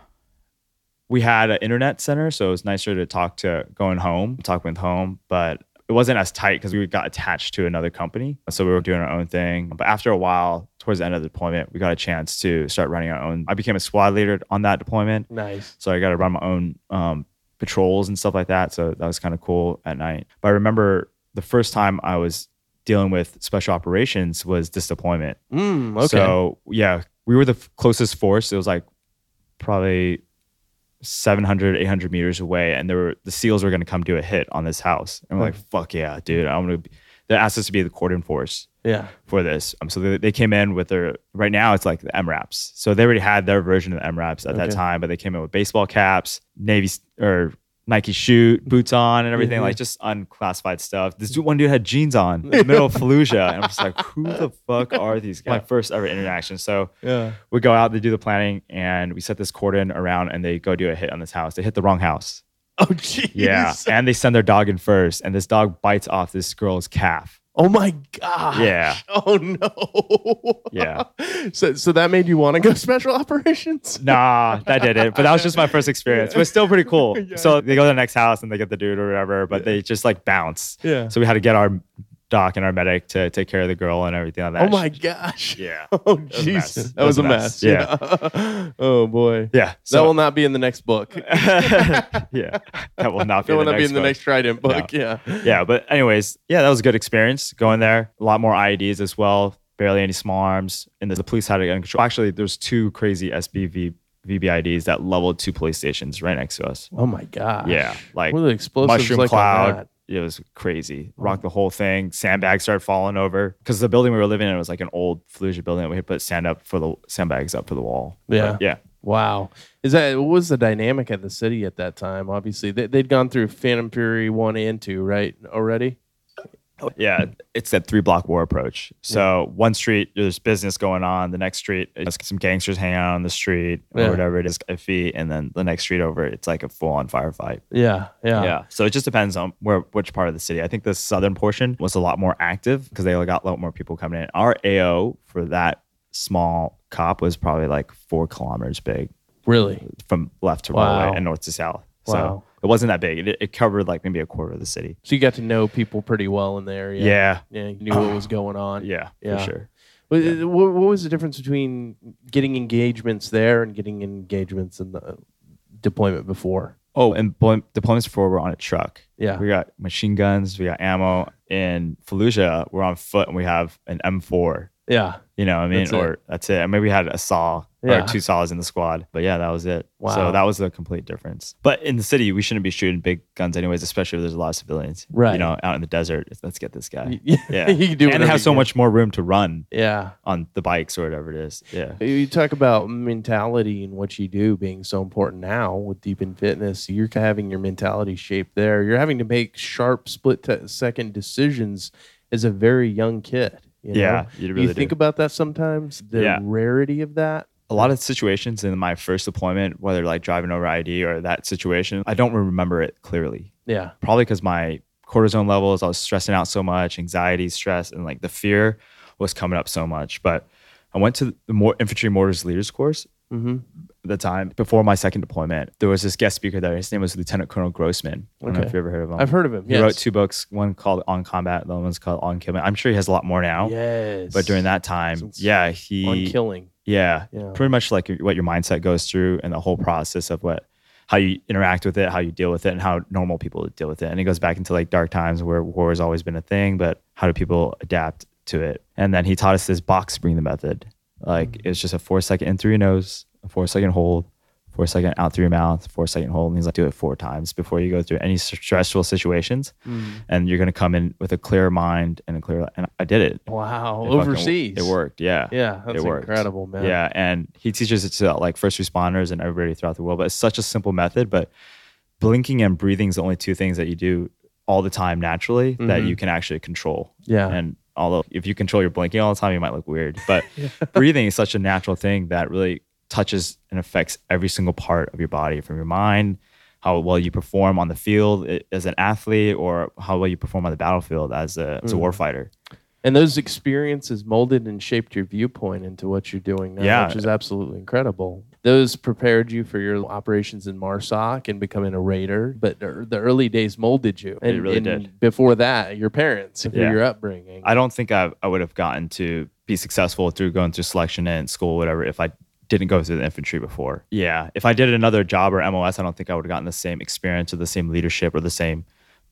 we had an internet center, so it was nicer to talk to going home, talk with home, but it wasn't as tight because we got attached to another company. So we were doing our own thing. But after a while, towards the end of the deployment, we got a chance to start running our own. I became a squad leader on that deployment. Nice. So I got to run my own um, patrols and stuff like that. So that was kind of cool at night. But I remember the first time I was dealing with special operations was this deployment. Mm, okay. So yeah, we were the f- closest force. It was like probably 700, 800 meters away, and there were the SEALs were going to come do a hit on this house, and we're like, "Fuck yeah, dude! I'm gonna." Be, they asked us to be the cordon force. Yeah. for this. Um, so they, they came in with their right now it's like the MRAPs. So they already had their version of the MRAPs at that time, but they came in with baseball caps, Navy or Nike shoot boots on and everything, Mhm. like just unclassified stuff. This dude, one dude had jeans on in the middle of Fallujah, and I'm just like, who the fuck are these guys? My first ever interaction. So Yeah. we go out, they do the planning, and we set this cordon around, and they go do a hit on this house. They hit the wrong house. Oh, jeez. Yeah, and they send their dog in first, and this dog bites off this girl's calf. Oh my god. Yeah. Oh no. Yeah. So so that made you want to go special operations? Nah, that didn't. But that was just my first experience. But it's still pretty cool. Yeah. So they go to the next house and they get the dude or whatever, but they just like bounce. Yeah. So we had to get our doc and our medic to take care of the girl and everything like that. Oh my gosh. Yeah. Oh was a mess. Jesus. That That was a mess. Yeah. Yeah. oh boy. Yeah. that will not be in the next book. yeah. That will not be will in the not be next in the next Trident book. Yeah. yeah, but anyways, yeah, that was a good experience going there. A lot more IEDs as well. Barely any small arms, and the, the police had it under control. Actually, there's two crazy SBV VBIDs that leveled two police stations right next to us. Oh my god. Yeah, like What are the explosives mushroom like on cloud. It was crazy. Rocked the whole thing. Sandbags started falling over because the building we were living in was like an old Fallujah building. That we had put sand up for the sandbags up for the wall. Yeah. But yeah. Wow. Is that what was the dynamic at the city at that time? Obviously, they, they'd gone through Phantom Fury one and two, right? Already. Oh. Yeah, it's that three block war approach. So one street, there's business going on. The next street, it's some gangsters hanging out on the street or Yeah. whatever it is, iffy. And then the next street over, it's like a full on firefight. Yeah. Yeah. Yeah. So it just depends on where which part of the city. I think the southern portion was a lot more active because they got a lot more people coming in. Our AO for that small cop was probably like four kilometers big Really. from left to Wow. right and north to south. So Wow. It wasn't that big. It, it covered like maybe a quarter of the city. So you got to know people pretty well in the area. Yeah. Yeah. You knew what was going on. Yeah. Yeah. For sure. What, uh, what, what was the difference between getting engagements there and getting engagements in the deployment before? Oh, and deployments before we're on a truck. Yeah. We got machine guns, we got ammo. In Fallujah, we're on foot and we have an M4. Yeah. You know, what I mean, That's it. or that's it. And maybe we had a saw Yeah. or two saws in the squad, but yeah, that was it. Wow. So that was the complete difference. But in the city, we shouldn't be shooting big guns, anyways, especially if there's a lot of civilians. Right. You know, out in the desert, let's get this guy. Yeah. Yeah. you can do and they have so can. much more room to run Yeah. on the bikes or whatever it is. Yeah. You talk about mentality and what you do being so important now with Deep End Fitness. You're having your mentality shaped there. You're having to make sharp split second decisions as a very young kid. You know? Yeah, you really think do. about that sometimes. The Yeah. rarity of that. a lot of situations in my first deployment, whether like driving over IED or that situation, I don't remember it clearly. Yeah. Probably because my cortisone levels, I was stressing out so much, anxiety, stress, and like the fear was coming up so much. But I went to the more infantry mortars leaders course Mm-hmm. At the time before my second deployment. There was this guest speaker there. His name was Lieutenant Colonel Grossman. I don't know Okay. if you ever heard of him. I've heard of him. He yes. wrote two books, one called On Combat, the other one's called On Killing. I'm sure he has a lot more now. Yes. But during that time, Since yeah, he on killing. yeah, Yeah. pretty much like what your mindset goes through and the whole process of what how you interact with it, how you deal with it, and how normal people deal with it. And it goes back into like dark times where war has always been a thing, but how do people adapt to it? And then he taught us this box breathing method. Like Mm. it's just a four second in through your nose, four second hold, four second out through your mouth, four second hold. And he's like, do it four times before you go through any stressful situations. Mm. And you're gonna come in with a clear mind and a clear. And I did it. Wow. It fucking- Overseas. it worked. Yeah. Yeah. That's It worked. incredible, man. Yeah, and he teaches it to like first responders and everybody throughout the world. But it's such a simple method. But blinking and breathing is the only two things that you do all the time naturally that Mhm. you can actually control. Yeah. And although if you control your blinking all the time, you might look weird. But breathing is such a natural thing that really touches and affects every single part of your body, from your mind, how well you perform on the field as an athlete, or how well you perform on the battlefield as a as a Mm. warfighter. And those experiences molded and shaped your viewpoint into what you're doing now, Yeah. which is absolutely incredible. Those prepared you for your operations in MARSOC and becoming a raider, but the early days molded you. And, really and did. Before that, your parents, Yeah. your upbringing. I don't think I, I would have gotten to be successful through going through selection and school, whatever, if I didn't go through the infantry before. Yeah. If I did another job or MOS, I don't think I would have gotten the same experience or the same leadership or the same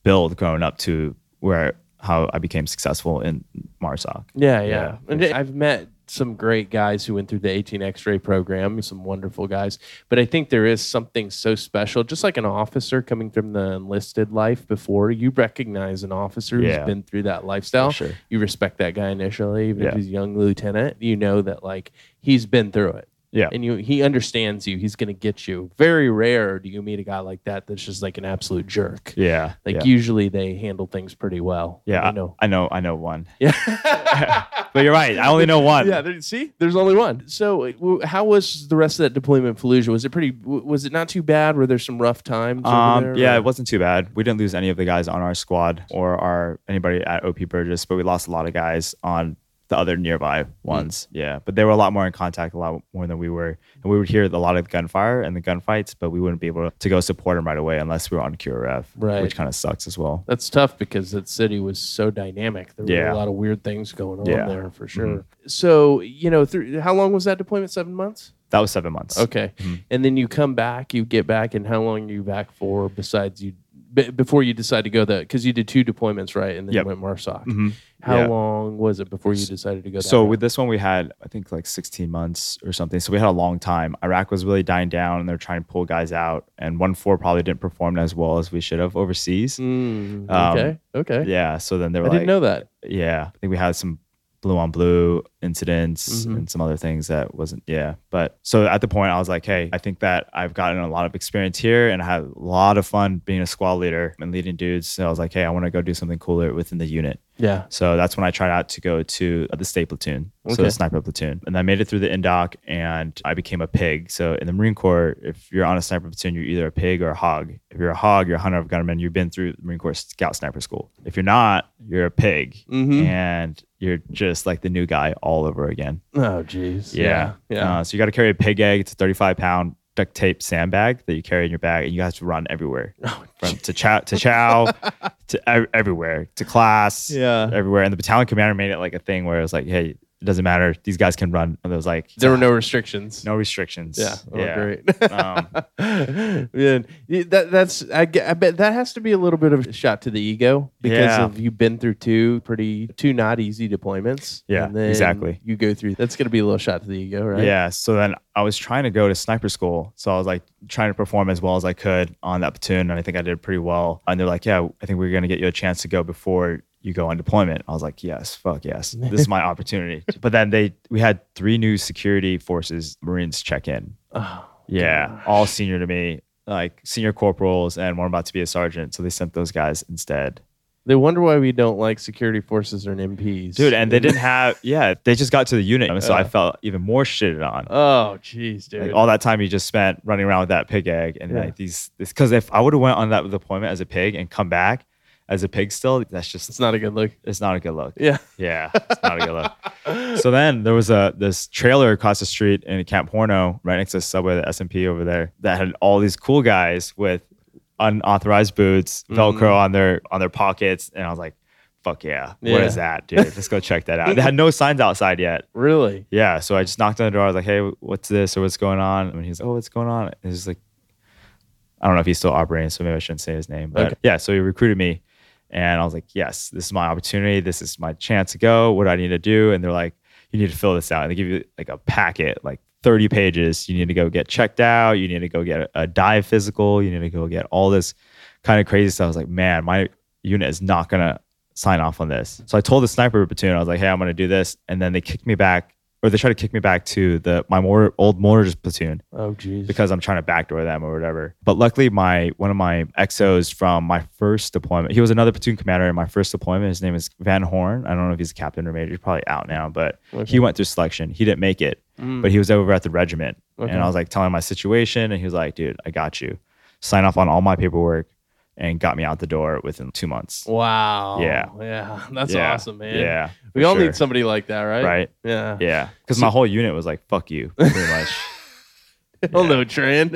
build growing up to where how I became successful in MARSOC. yeah, yeah. Yeah, And I've met some great guys who went through the 18 X-ray program, some wonderful guys. But I think there is something so special, just like an officer coming from the enlisted life before. You recognize an officer Yeah. who's been through that lifestyle. sure. You respect that guy initially, even if he's a young lieutenant. You know that like he's been through it. Yeah. And you he understands you. He's gonna get you. Very rare do you meet a guy like that that's just like an absolute jerk. Yeah. Like yeah. usually they handle things pretty well. yeah, I know. I know. I know one. Yeah. But you're right. I only know one. Yeah, there, see, there's only one. So, uh, how was the rest of that deployment in Fallujah? Was it pretty? Was it not too bad? Were there some rough times? over Um, there, yeah, or- it wasn't too bad. We didn't lose any of the guys on our squad or our anybody at OP Burgess, but we lost a lot of guys on the other nearby ones. Yeah, but they were a lot more in contact, a lot more than we were, and we would hear a lot of gunfire and the gunfights, but we wouldn't be able to go support them right away unless we were on QRF, Right. which kind of sucks as well. That's tough because that city was so dynamic. There were a lot of weird things going on Yeah. Mm-hmm. there for sure. So, you know, through how long was that deployment? Seven months. That was seven months. Okay, Mhm. and then you come back. You get back, and how long are you back for? Besides you, b- before you decided to go that because you did two deployments, right? And then Yep. you went Marsoc. Mhm. How Yeah. long was it before you decided to go? That So route? with this one, we had I think like 16 months or something. So we had a long time. Iraq was really dying down, and they're trying to pull guys out. And one four probably didn't perform as well as we should have overseas. Mm, Um, okay, okay. Yeah. So then they I were didn't know that. yeah, I think we had some blue on blue incidents Mhm. and some other things that wasn't yeah. But so at the point, I was like, hey, I think that I've gotten a lot of experience here, and I had a lot of fun being a squad leader and leading dudes. So I was like, hey, I want to go do something cooler within the unit. Yeah. So that's when I tried out to go to the state platoon, so the sniper platoon, and I made it through the indoc, and I became a pig. So in the Marine Corps, if you're on a sniper platoon, you're either a pig or a hog. If you're a hog, you're a hunter of gunmen You've been through the Marine Corps Scout Sniper School. If you're not, you're a pig, Mhm. and you're just like the new guy all over again. Oh, jeez. Yeah, Yeah. Uh, so you got to carry a pig egg. It's a 35 pound duct tape sandbag that you carry in your bag, and you have to run everywhere Oh, from to chow to chow to ev- everywhere to class Yeah. everywhere and the battalion commander made it like a thing where it was like hey it doesn't matter these guys can run and there was like There were no restrictions. no restrictions Yeah. Oh, yeah great. Um, Man, that that's I, I bet that has to be a little bit of a shot to the ego because Yeah. of you've been through two pretty two not easy deployments. Yeah, and then exactly. You go through that's going to be a little shot to the ego, right? yeah so then i was trying to go to sniper school so i was like trying to perform as well as i could on that platoon and i think i did pretty well and they're like yeah i think we're going to get you a chance to go before you go on deployment i was like yes fuck yes this is my opportunity but then they we had three new security forces marines check in Oh, Yeah, all senior to me, like senior corporals, and one about to be a sergeant. So they sent those guys instead. they wonder why we don't like security forces or MPs, Dude, and they didn't have, yeah, they just got to the unit. So I felt even more shitted on. Oh, jeez, dude. Like all that time you just spent running around with that pig egg and Yeah. like these, this, because if I would have went on that deployment as a pig and come back as a pig still, that's just, it's not a good look. it's not a good look. Yeah. Yeah, it's not a good look. So then there was a this trailer across the street in Camp Horno, right next to the subway, the S and P over there, that had all these cool guys with unauthorized boots, Velcro Mhm. on their on their pockets, and I was like, "Fuck yeah, what Yeah. is that, dude? Let's go check that out." They had no signs outside yet. Really? Yeah, so I just knocked on the door. I was like, "Hey, what's this or what's going on?" And he's like, "Oh, what's going on?" And he's like, I don't know if he's still operating, so maybe I shouldn't say his name. But Okay. yeah, so he recruited me, and I was like, "Yes, this is my opportunity. This is my chance to go. What do I need to do?" And they're like, "You need to fill this out." And they give you like a packet, like 30 pages. You need to go get checked out. You need to go get a, a dive physical. You need to go get all this kind of crazy stuff. I was like, "Man, my unit is not gonna sign off on this." So I told the sniper platoon, I was like, "Hey, I'm gonna do this," and then they kicked me back. Or they try to kick me back to the my more old mortars platoon Oh, jeez. because I'm trying to backdoor them or whatever. But luckily, my one of my exos from my first deployment, he was another platoon commander in my first deployment. His name is Van Horn. I don't know if he's a captain or major. He's probably out now, but Okay. he went through selection. He didn't make it, Mm. but he was over at the regiment, Okay. and I was like telling him my situation, and he was like, "Dude, I got you. Sign off on all my paperwork." And got me out the door within two months. Wow. Yeah. Yeah. That's Yeah. awesome, man. Yeah, We all sure. need somebody like that, right? right. Yeah. Yeah, because So- my whole unit was like, "Fuck you," pretty much. Hell Yeah. no, Tran.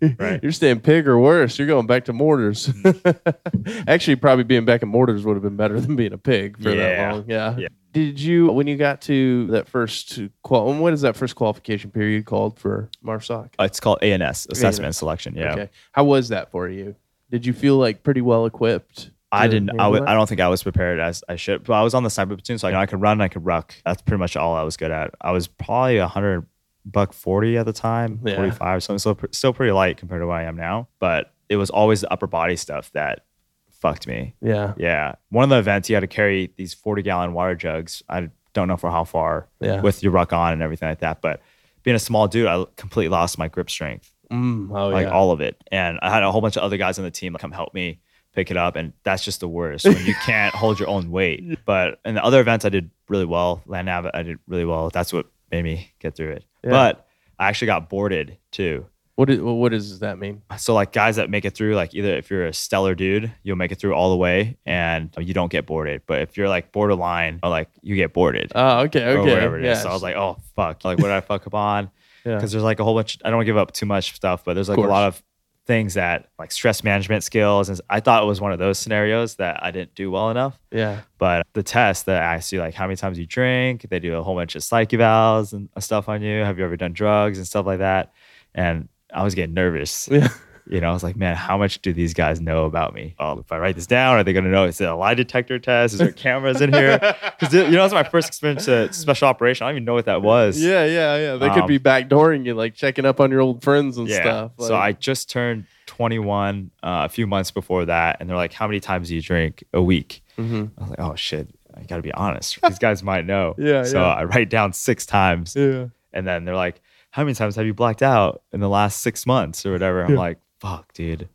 Yeah. Right. You're staying pig or worse. You're going back to mortars. Mm-hmm. Actually, probably being back in mortars would have been better than being a pig for that Yeah. long. Yeah. Yeah. Did you, when you got to that first qual, what is that first qualification period called for MARSOC? it's called ANS, assessment ANS. and selection. Yeah. Okay. How was that for you? Did you feel like pretty well equipped? I didn't. I, that? I don't think I was prepared as I should. But I was on the sniper platoon, so I, you know, I could run, I could ruck. That's pretty much all I was good at. I was probably a hundred buck forty at the time, Yeah. forty five. So I'm still pr- still pretty light compared to what I am now. But it was always the upper body stuff that fucked me. Yeah. Yeah, one of the events you had to carry these forty gallon water jugs. I don't know for how far Yeah. with your ruck on and everything like that. But being a small dude, I completely lost my grip strength Mm, oh like yeah. all of it. And I had a whole bunch of other guys on the team come help me pick it up, and that's just the worst when you can't hold your own weight. But in the other events, I did really well. Land nav, I did really well. That's what made me get through it. Yeah. But I actually got boarded too. what, is, what does that mean? So like guys that make it through, like either if you're a stellar dude, you'll make it through all the way and you don't get boarded. But if you're like borderline, or like you get boarded. Oh, okay, Or okay. whatever it is. yeah. So I was like, oh fuck. Like what did I fuck up on? Yeah. because there's like a whole bunch. I don't give up too much stuff, but there's like a lot of things that like stress management skills. And I thought it was one of those scenarios that I didn't do well enough. yeah. But the test that asks you like how many times you drink, they do a whole bunch of psych evals and uh, stuff on you. Have you ever done drugs and stuff like that? And I was getting nervous. Yeah. You know, I was like, man, how much do these guys know about me? Oh, if I write this down, are they going to know? Is it a lie detector test? Is there cameras in here? Because you know, it's my first experience to special operation. I don't even know what that was. Yeah, yeah, yeah. They could Um, be backdooring you, like checking up on your old friends and yeah. stuff. so I just turned 21 uh, a few months before that, and they're like, "How many times do you drink a week?" Mhm. I was like, "Oh shit, I got to be honest. These guys might know." Yeah, So yeah. I write down six times, Yeah. and then they're like, "How many times have you blacked out in the last six months or whatever?" I'm Yeah. like, "Fuck, dude,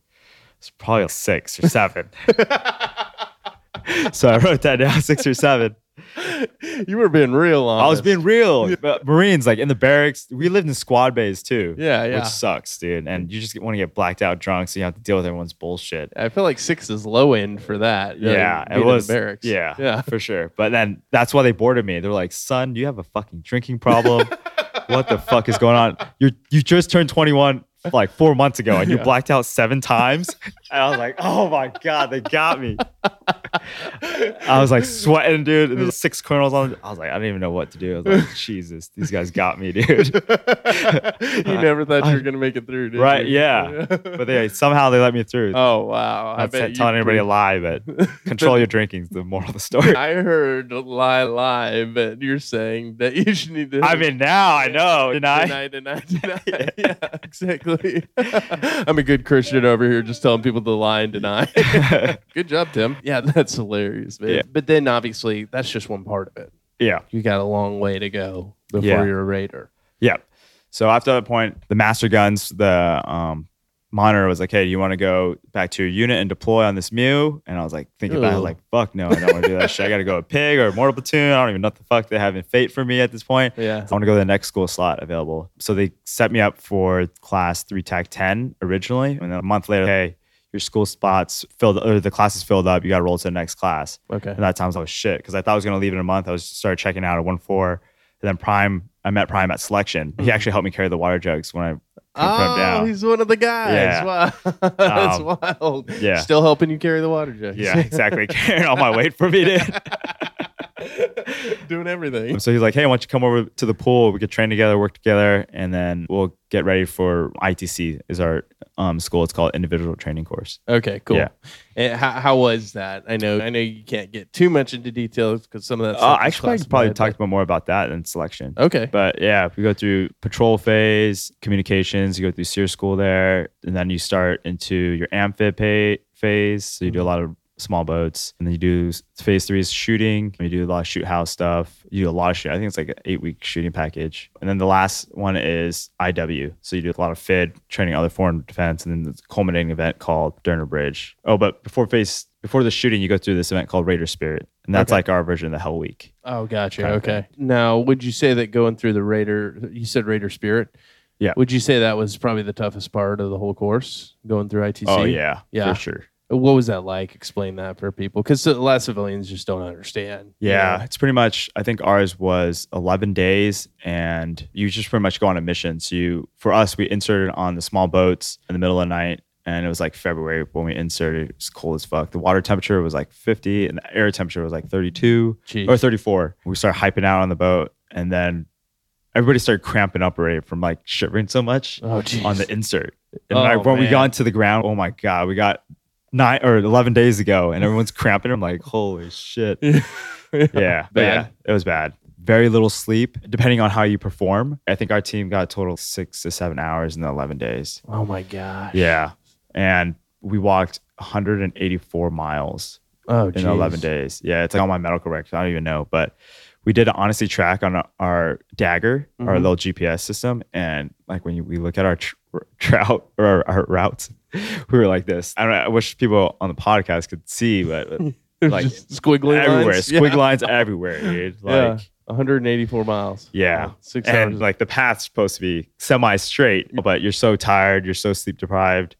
it's probably six or seven. so I wrote that down, six or seven. You were being real honest. I was being real. But Marines, like in the barracks, we lived in squad bays too. Yeah, yeah. Which sucks, dude. And you just want to get blacked out drunk, so you have to deal with everyone's bullshit. I feel like six is low end for that. know, Yeah, it in was barracks. Yeah, yeah. for sure. But then that's why they boarded me. They're like, "Son, you have a fucking drinking problem? what the fuck is going on? You you just turned 21 like four months ago, and you Yeah. blacked out seven times." And I was like, "Oh my god, they got me." I was like sweating, dude. And there's six colonels on. I was like, I didn't even know what to do. I was like, Jesus, these guys got me, dude. you never thought you were gonna make it through, did right? you? Yeah. But they somehow they let me through. oh wow! I bet telling anybody a lie, but control your drinking is the moral of the story. I heard lie, lie, but you're saying that you should need to. I mean, now I know. Deny. Deny, deny, deny. yeah, exactly. I'm a good Christian over here, just telling people to lie and deny. good job, Tim. Yeah, that's hilarious, man. Yeah. But then obviously, that's just one part of it. Yeah. You got a long way to go before Yeah. you're a raider. Yeah. So after that point, the master guns, the um, monitor was like, "Hey, do you want to go back to your unit and deploy on this MEU?" And I was like, thinking about it, like, "Fuck no, I don't want to do that shit. I got to go a pig or a mortal platoon. I don't even know what the fuck they have in fate for me at this point. Yeah. I want to go to the next school slot available." So they set me up for class three TAC ten originally, and then a month later, hey. Your school spots filled, or the classes filled up. You got to roll to the next class. Okay. And that time I was like, shit, because I thought I was going to leave in a month. I was started checking out at one four. And then Prime, I met Prime at selection. He actually helped me carry the water jugs when I couldn't put him Oh, down. he's one of the guys. Yeah. Wow. That's Um, wild. yeah. Still helping you carry the water jugs. Yeah, exactly. Carrying all my weight for me, dude. Doing everything. So he's like, hey, why don't you come over to the pool? We could train together, work together, and then we'll get ready for ITC is our um, school. It's called Individual Training Course. Okay, cool. Yeah. And how, how was that? I know I know you can't get too much into details because some of that Uh, stuff is actually, I could probably talk about more about that than selection. Okay. But yeah, we go through patrol phase, communications, you go through SERE school there, and then you start into your amphib phase. So you do a lot of small boats, and then you do phase three is shooting. You do a lot of shoot house stuff. You do a lot of shoot. I think it's like an eight week shooting package. And then the last one is IW. So you do a lot of FID training, other foreign defense, and then the culminating event called Derna Bridge. Oh, but before phase before the shooting, you go through this event called Raider Spirit, and that's Okay. like our version of the Hell Week. Oh, gotcha. kind of okay. Now, would you say that going through the Raider, you said Raider Spirit? Yeah. Would you say that was probably the toughest part of the whole course, going through ITC? Oh yeah, Yeah. for sure. What was that like? Explain that for people, because a lot of civilians just don't understand. you Yeah, know? it's pretty much. I think ours was 11 days, and you just pretty much go on a mission. So you, for us, we inserted on the small boats in the middle of the night, and it was like February when we inserted. It was cold as fuck. The water temperature was like 50, and the air temperature was like 32 Jeez. or 34. We started hyping out on the boat, and then everybody started cramping up already from like shivering so much Oh, on the insert. And Oh, like, when we got into the ground, oh my god, we got nine or 11 days ago and everyone's cramping. I'm like, holy shit. Yeah. But yeah, it was bad. Very little sleep, depending on how you perform. I think our team got total six to seven hours in the 11 days. Oh my gosh. Yeah. And we walked 184 miles Oh, in geez. 11 days. Yeah, it's like on my medical record. I don't even know, but we did an honesty track on our, our DAGR, our Mhm. little GPS system, and like when you, we look at our tr- trout or our, our routes, we were like this. I don't. know, I wish people on the podcast could see, but like squiggly everywhere, lines. squig Yeah. lines everywhere, dude. Like. yeah. 184 miles. Yeah. Wow. And like the path's supposed to be semi straight, but you're so tired, you're so sleep deprived,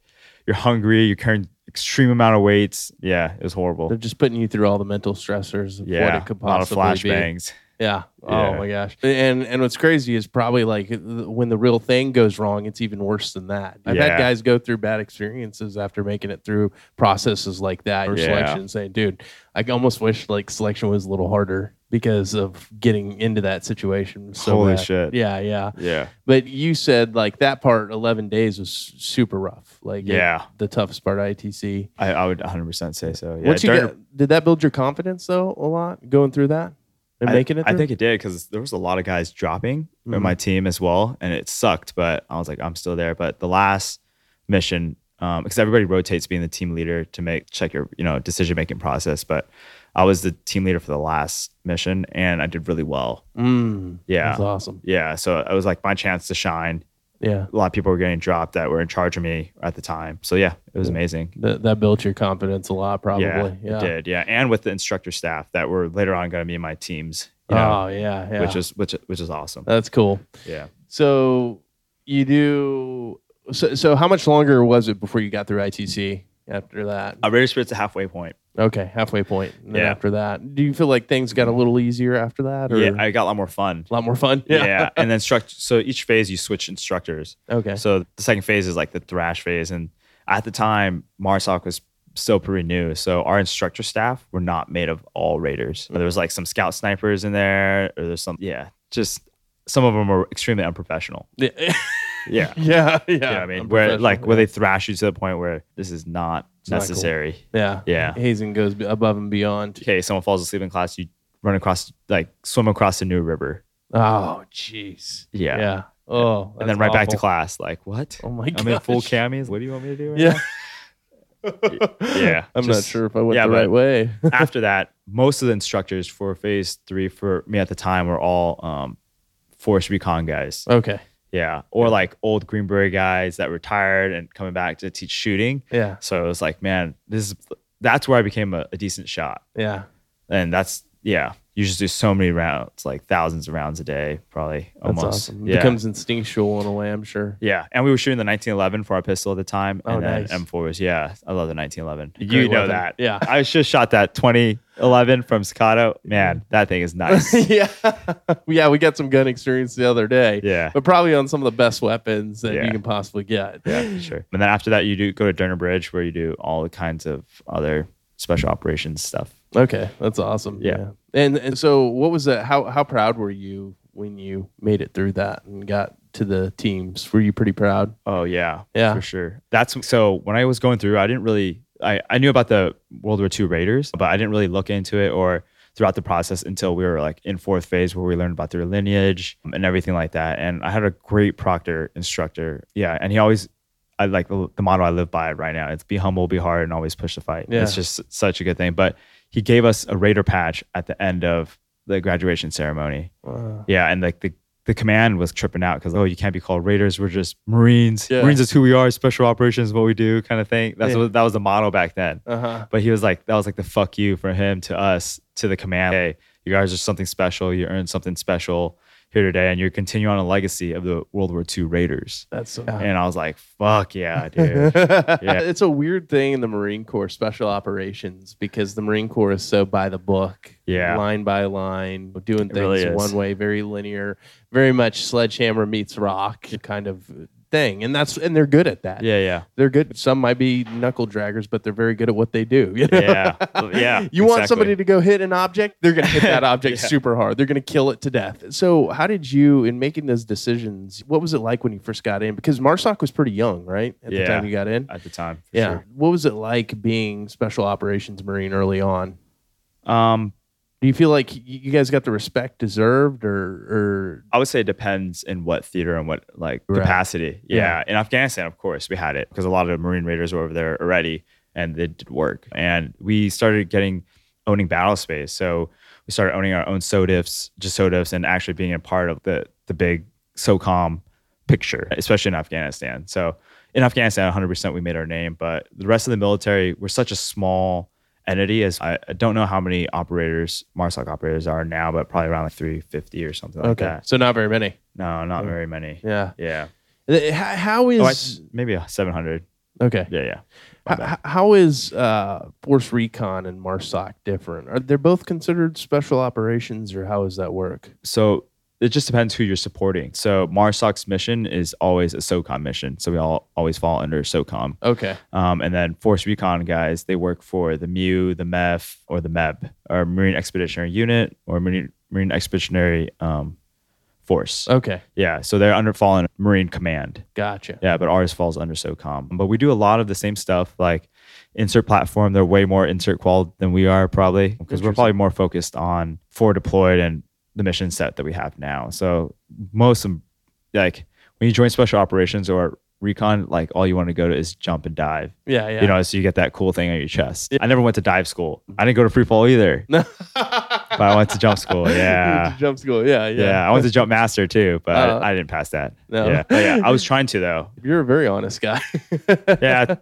you're hungry, you're carrying extreme amount of weights. Yeah, it was horrible. They're just putting you through all the mental stressors of what Yeah, it could a lot of flashbangs. Yeah. Oh Yeah. my gosh. And and what's crazy is probably like when the real thing goes wrong, it's even worse than that. I've had guys go through bad experiences after making it through processes like that or Yeah. selection, saying, "Dude, I almost wish like selection was a little harder because of getting into that situation." So Holy bad." shit. Yeah, yeah. Yeah, But you said like that part, eleven days was super rough. Like it- yeah, the toughest part of ITC. I, I would 100 percent say so. Yeah, Once you during- get, did that build your confidence though a lot going through that and I- making it? I think it did because there was a lot of guys dropping Mhm. in my team as well, and it sucked. But I was like, I'm still there. But the last mission, um, because everybody rotates being the team leader to make check your you know decision making process. But I was the team leader for the last mission, and I did really well. Mm, Yeah. that's awesome. Yeah, so it was like my chance to shine. Yeah, A lot of people were getting dropped that were in charge of me at the time. So yeah, it was amazing. that that built your confidence a lot, probably. Yeah, Yeah, it did. Yeah, and with the instructor staff that were later on going to be my teams. You know, Oh yeah, yeah. which is which which is awesome. that's cool. Yeah. So you do. So so how much longer was it before you got through ITC? After that, Raider Spirit's a halfway point. okay, halfway point. And then Yeah. after that, do you feel like things got a little easier after that, or Yeah, I got a lot more fun. a lot more fun? Yeah. and then struct- so each phase you switch instructors. okay. So the second phase is like the thrash phase, and at the time Marsoc was still pretty new, so our instructor staff were not made of all raiders. Mm-hmm. There was like some scout snipers in there, or there's some yeah, just some of them were extremely unprofessional. Yeah. Yeah. yeah, yeah. Yeah, I mean, where like where they thrash you to the point where this is not not cool. necessary. yeah, Yeah. hazing goes above and beyond. Okay, someone falls asleep in class, you run across like swim across the new river. Oh, jeez. Yeah. Yeah. Oh, and then right back to class. Like, what? Oh my god! I'm in full camis. What do you want me to do? Right Yeah. Yeah, I'm not sure if I went yeah, the right way. After that, most of the instructors for phase three for me at the time were all um, force recon guys. okay. Yeah. Or like old Green Beret guys that retired and coming back to teach shooting. Yeah. So it was like, man, this is that's where I became a, a decent shot. Yeah. And that's yeah. You just do so many rounds, like thousands of rounds a day, probably That's almost. awesome. It Yeah. becomes instinctual in a way, I'm sure. Yeah, and we were shooting the 1911 for our pistol at the time, Oh, and then nice. M4s. Yeah, I love the 1911. Great you know weapon. that. Yeah. I just shot that 2011 from Staccato. Man, that thing is nice. yeah. yeah, we got some gun experience the other day. yeah, But probably on some of the best weapons that Yeah. you can possibly get. yeah, for sure. And then after that, you do go to Derna Bridge, where you do all the kinds of other special operations stuff. Okay, that's awesome. Yeah. And and so what was that how how proud were you when you made it through that and got to the teams? Were you pretty proud? Oh yeah, Yeah. for sure. That's so when I was going through, I didn't really. I, I knew about the World War II Raiders, but I didn't really look into it or throughout the process until we were like in fourth phase where we learned about their lineage and everything like that. And I had a great proctor instructor. Yeah. And he always, I like the, the motto I live by right now. It's be humble, be hard, and always push the fight. Yeah. It's just such a good thing. But he gave us a Raider patch at the end of the graduation ceremony. Wow. Yeah, and like the the command was tripping out because oh, you can't be called Raiders. We're just Marines. Yeah. Marines is who we are. Special operations is what we do, kind of thing. That's Yeah. what that was the motto back then. Uh-huh. But he was like, that was like the fuck you for him to us to the command. Hey, you guys are something special. You earned something special here today, and you're continuing on a legacy of the World War II Raiders. That's so And I was like, fuck yeah, dude. Yeah. It's a weird thing in the Marine Corps special operations because the Marine Corps is so by the book, Yeah. line by line, doing It really things one way, very linear, very much sledgehammer meets rock kind of thing, and that's and they're good at that. Yeah, yeah. They're good. Some might be knuckle draggers, but they're very good at what they do. you know? Yeah. Yeah, You want exactly. somebody to go hit an object, they're going to hit that object Yeah. super hard. They're going to kill it to death. So, how did you, in making those decisions, what was it like when you first got in? Because Marsoc was pretty young, right? At the Yeah. time you got in. at the time. for Yeah. sure. What was it like being Special Operations Marine early on? Um, Do you feel like you guys got the respect deserved, or, or I would say it depends in what theater and what like Right. capacity. Yeah. Yeah. In Afghanistan, of course, we had it because a lot of Marine Raiders were over there already and they did work. And we started getting owning battle space. So we started owning our own SODIFs, just SODIFs, and actually being a part of the the big SOCOM picture, especially in Afghanistan. So in Afghanistan, 100% we made our name, but the rest of the military, we're such a small entity as I, I don't know how many operators, MARSOC operators are now, but probably around like 350 or something like okay? that. So not very many. No, not very many. Yeah. Yeah. Uh, How, how is Oh, I, maybe a 700. okay? Yeah, yeah. My H- bad. h- how is uh, Force Recon and Marsoc different? Are they both considered special operations, or how does that work? So it just depends who you're supporting. So MARSOC's mission is always a SOCOM mission. So we all always fall under SOCOM. Okay. Um, and then Force Recon guys, they work for the MEU, the MEF, or the MEB, or Marine Expeditionary Unit, or Marine Marine Expeditionary um, Force. Okay. Yeah, so they're under fallen Marine Command. Gotcha. Yeah, but ours falls under SOCOM. But we do a lot of the same stuff, like insert platform. They're way more insert qual than we are, probably, because we're probably more focused on forward deployed and the mission set that we have now. So most like when you join special operations or recon, like all you want to go to is jump and dive. Yeah. Yeah. You know, so you get that cool thing on your chest. I never went to dive school. I mm-hmm. didn't go to free fall either. but I went to jump school. Yeah. Jump school. Yeah. Yeah. Yeah, I went to jump master too, but Uh, I, I didn't pass that. no. Yeah, but yeah, I was trying to though. You're a very honest guy. Yeah,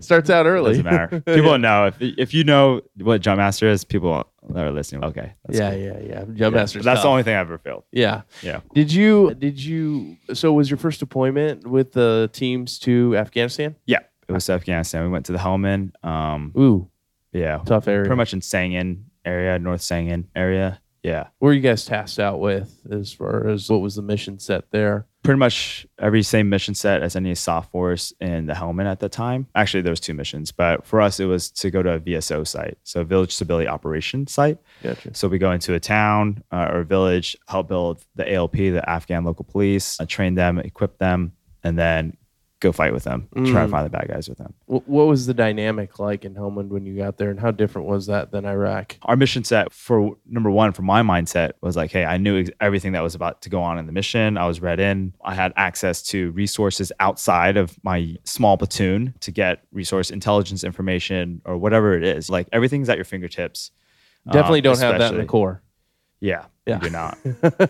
Starts out early. Doesn't matter. People don't know if if you know what jump master is. People that are listening. Okay, yeah, cool. yeah, yeah. Jump Yeah, but That's the only thing I ever failed. Yeah. Yeah. Did you? Did you? So was your first deployment with the teams to Afghanistan? Yeah, it was Afghanistan. We went to the Helmand. Um, Ooh, yeah, tough area. pretty much in Sangin area, North Sangin area. Yeah, What were you guys tasked out with as far as what was the mission set there? pretty much every same mission set as any soft force in the Helmand at the time. Actually, there was two missions, but for us, it was to go to a VSO site, so Village Stability Operation site. Gotcha. So we go into a town uh, or village, help build the ALP, the Afghan local police, uh, train them, equip them, and then go fight with them, try to Mm. find the bad guys with them. What was the dynamic like in Helmand when you got there, and how different was that than Iraq? Our mission set for number one, for my mindset, was like, hey, I knew ex- everything that was about to go on in the mission. I was read in. I had access to resources outside of my small platoon to get resource intelligence information or whatever it is. Like everything's at your fingertips. Definitely Um, don't have that in the core. Yeah, Yeah. you do not.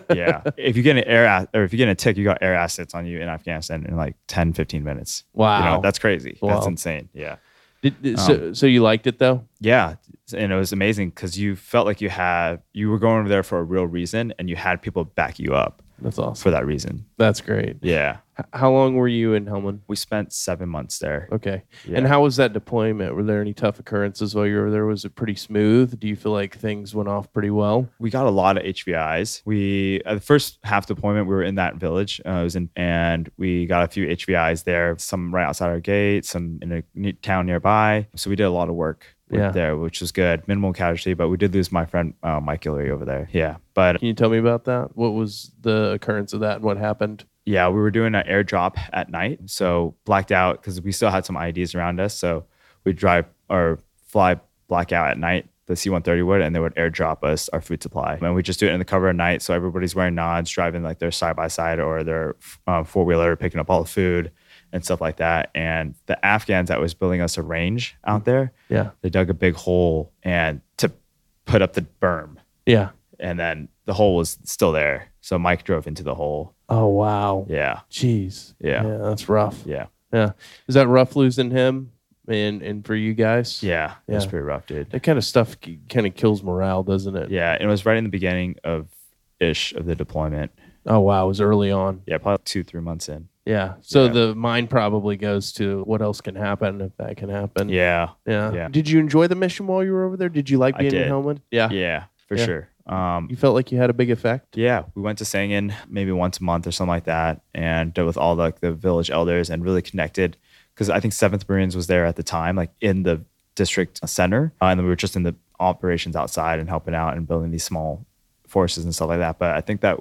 yeah. If you get an air or if you get a tick, you got air assets on you in Afghanistan in like 10, 15 minutes. Wow. You know, that's crazy. That's insane. Yeah. Did, did- so, um, so you liked it though? Yeah. And it was amazing because you felt like you had, you were going over there for a real reason and you had people back you up That's awesome. for that reason. That's great. Yeah. H- how long were you in Helmand? We spent seven months there. Okay. Yeah. And how was that deployment? Were there any tough occurrences while you were there? Was it pretty smooth? Do you feel like things went off pretty well? we got a lot of HVIs. We at the first half deployment, we were in that village. Uh, I was in, and we got a few HVIs there. Some right outside our gate, some in a ne- town nearby. So we did a lot of work Yeah. there, which was good. Minimal casualty, but we did lose my friend uh, Mike Guillory over there. Yeah, but Can you tell me about that? What was the occurrence of that and what happened? yeah, we were doing an airdrop at night, so blacked out because we still had some IEDs around us. So we'd drive or fly blackout at night. The C-130 would, and they would airdrop us our food supply. And we just do it in the cover of night, so everybody's wearing nods, driving like their side by side or their um, four wheeler, picking up all the food and stuff like that. And the Afghans that was building us a range out there, Yeah. they dug a big hole and to put up the berm, Yeah. and then the hole was still there. So Mike drove into the hole. Oh, wow. Yeah, Jeez. Yeah. Yeah. That's rough. yeah. Yeah. Is that rough losing him and, and for you guys? Yeah, it was pretty rough, dude. That kind of stuff kind of kills morale, doesn't it? Yeah, and it was right in the beginning of ish of the deployment. Oh, wow. It was early on. Yeah, probably two, three months in. Yeah. So Yeah. the mind probably goes to what else can happen if that can happen. Yeah, Yeah. Yeah. Did you enjoy the mission while you were over there? Did you like being in. Helmand? Yeah. yeah, for Yeah. sure. Um, You felt like you had a big effect. yeah, we went to Sangin maybe once a month or something like that, and dealt with all the, the village elders and really connected because I think Seventh Marines was there at the time, like in the district center, uh, and then we were just in the operations outside and helping out and building these small forces and stuff like that. But I think that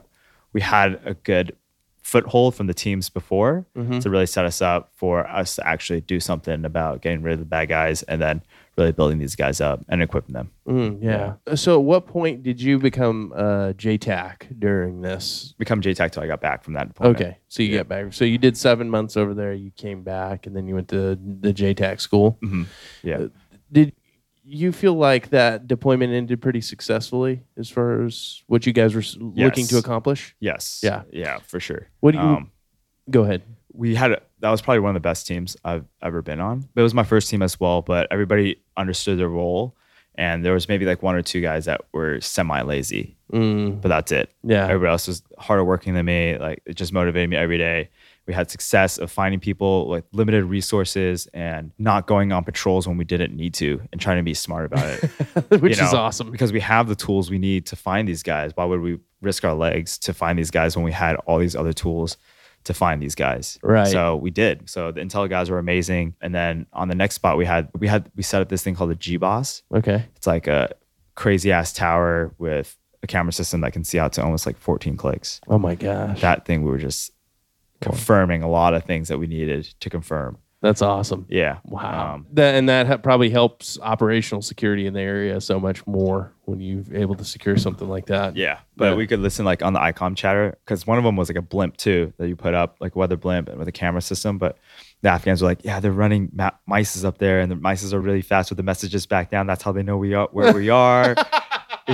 we had a good foothold from the teams before to really set us up for us to actually do something about getting rid of the bad guys and then really building these guys up and equipping them. Mm, yeah. So, at what point did you become uh, JTAC during this? Become JTAC till I got back from that deployment. Okay, so you get back. So you did seven months over there. You came back, and then you went to the JTAC school. Mhm. Yeah. Uh, Did you feel like that deployment ended pretty successfully as far as what you guys were s- looking to accomplish? Yes. Yeah. Yeah, for sure. What do you- Um, Go ahead. we had a, that was probably one of the best teams I've ever been on. But it was my first team as well. But everybody understood their role, and there was maybe like one or two guys that were semi lazy, Mm, but that's it. yeah. Everybody else was harder working than me. Like it just motivated me every day. We had success of finding people with limited resources and not going on patrols when we didn't need to, and trying to be smart about it. Which you is awesome. because we have the tools we need to find these guys. Why would we risk our legs to find these guys when we had all these other tools to find these guys? Right. So we did. So the intel guys were amazing. And then on the next spot, we had we had we set up this thing called the G-BOSS. Okay. It's like a crazy ass tower with a camera system that can see out to almost like 14 clicks. Oh my gosh. That thing we were just confirming a lot of things that we needed to confirm. That's awesome. Yeah. Wow. Um, that and that ha- probably helps operational security in the area so much more when you're able to secure something like that. Yeah, but we could listen like on the ICOM chatter because one of them was like a blimp too that you put up, like weather blimp and with a camera system. But the Afghans were like, yeah, they're running ma- mices up there, and the mices are really fast with the messages back down. That's how they know we are where we are.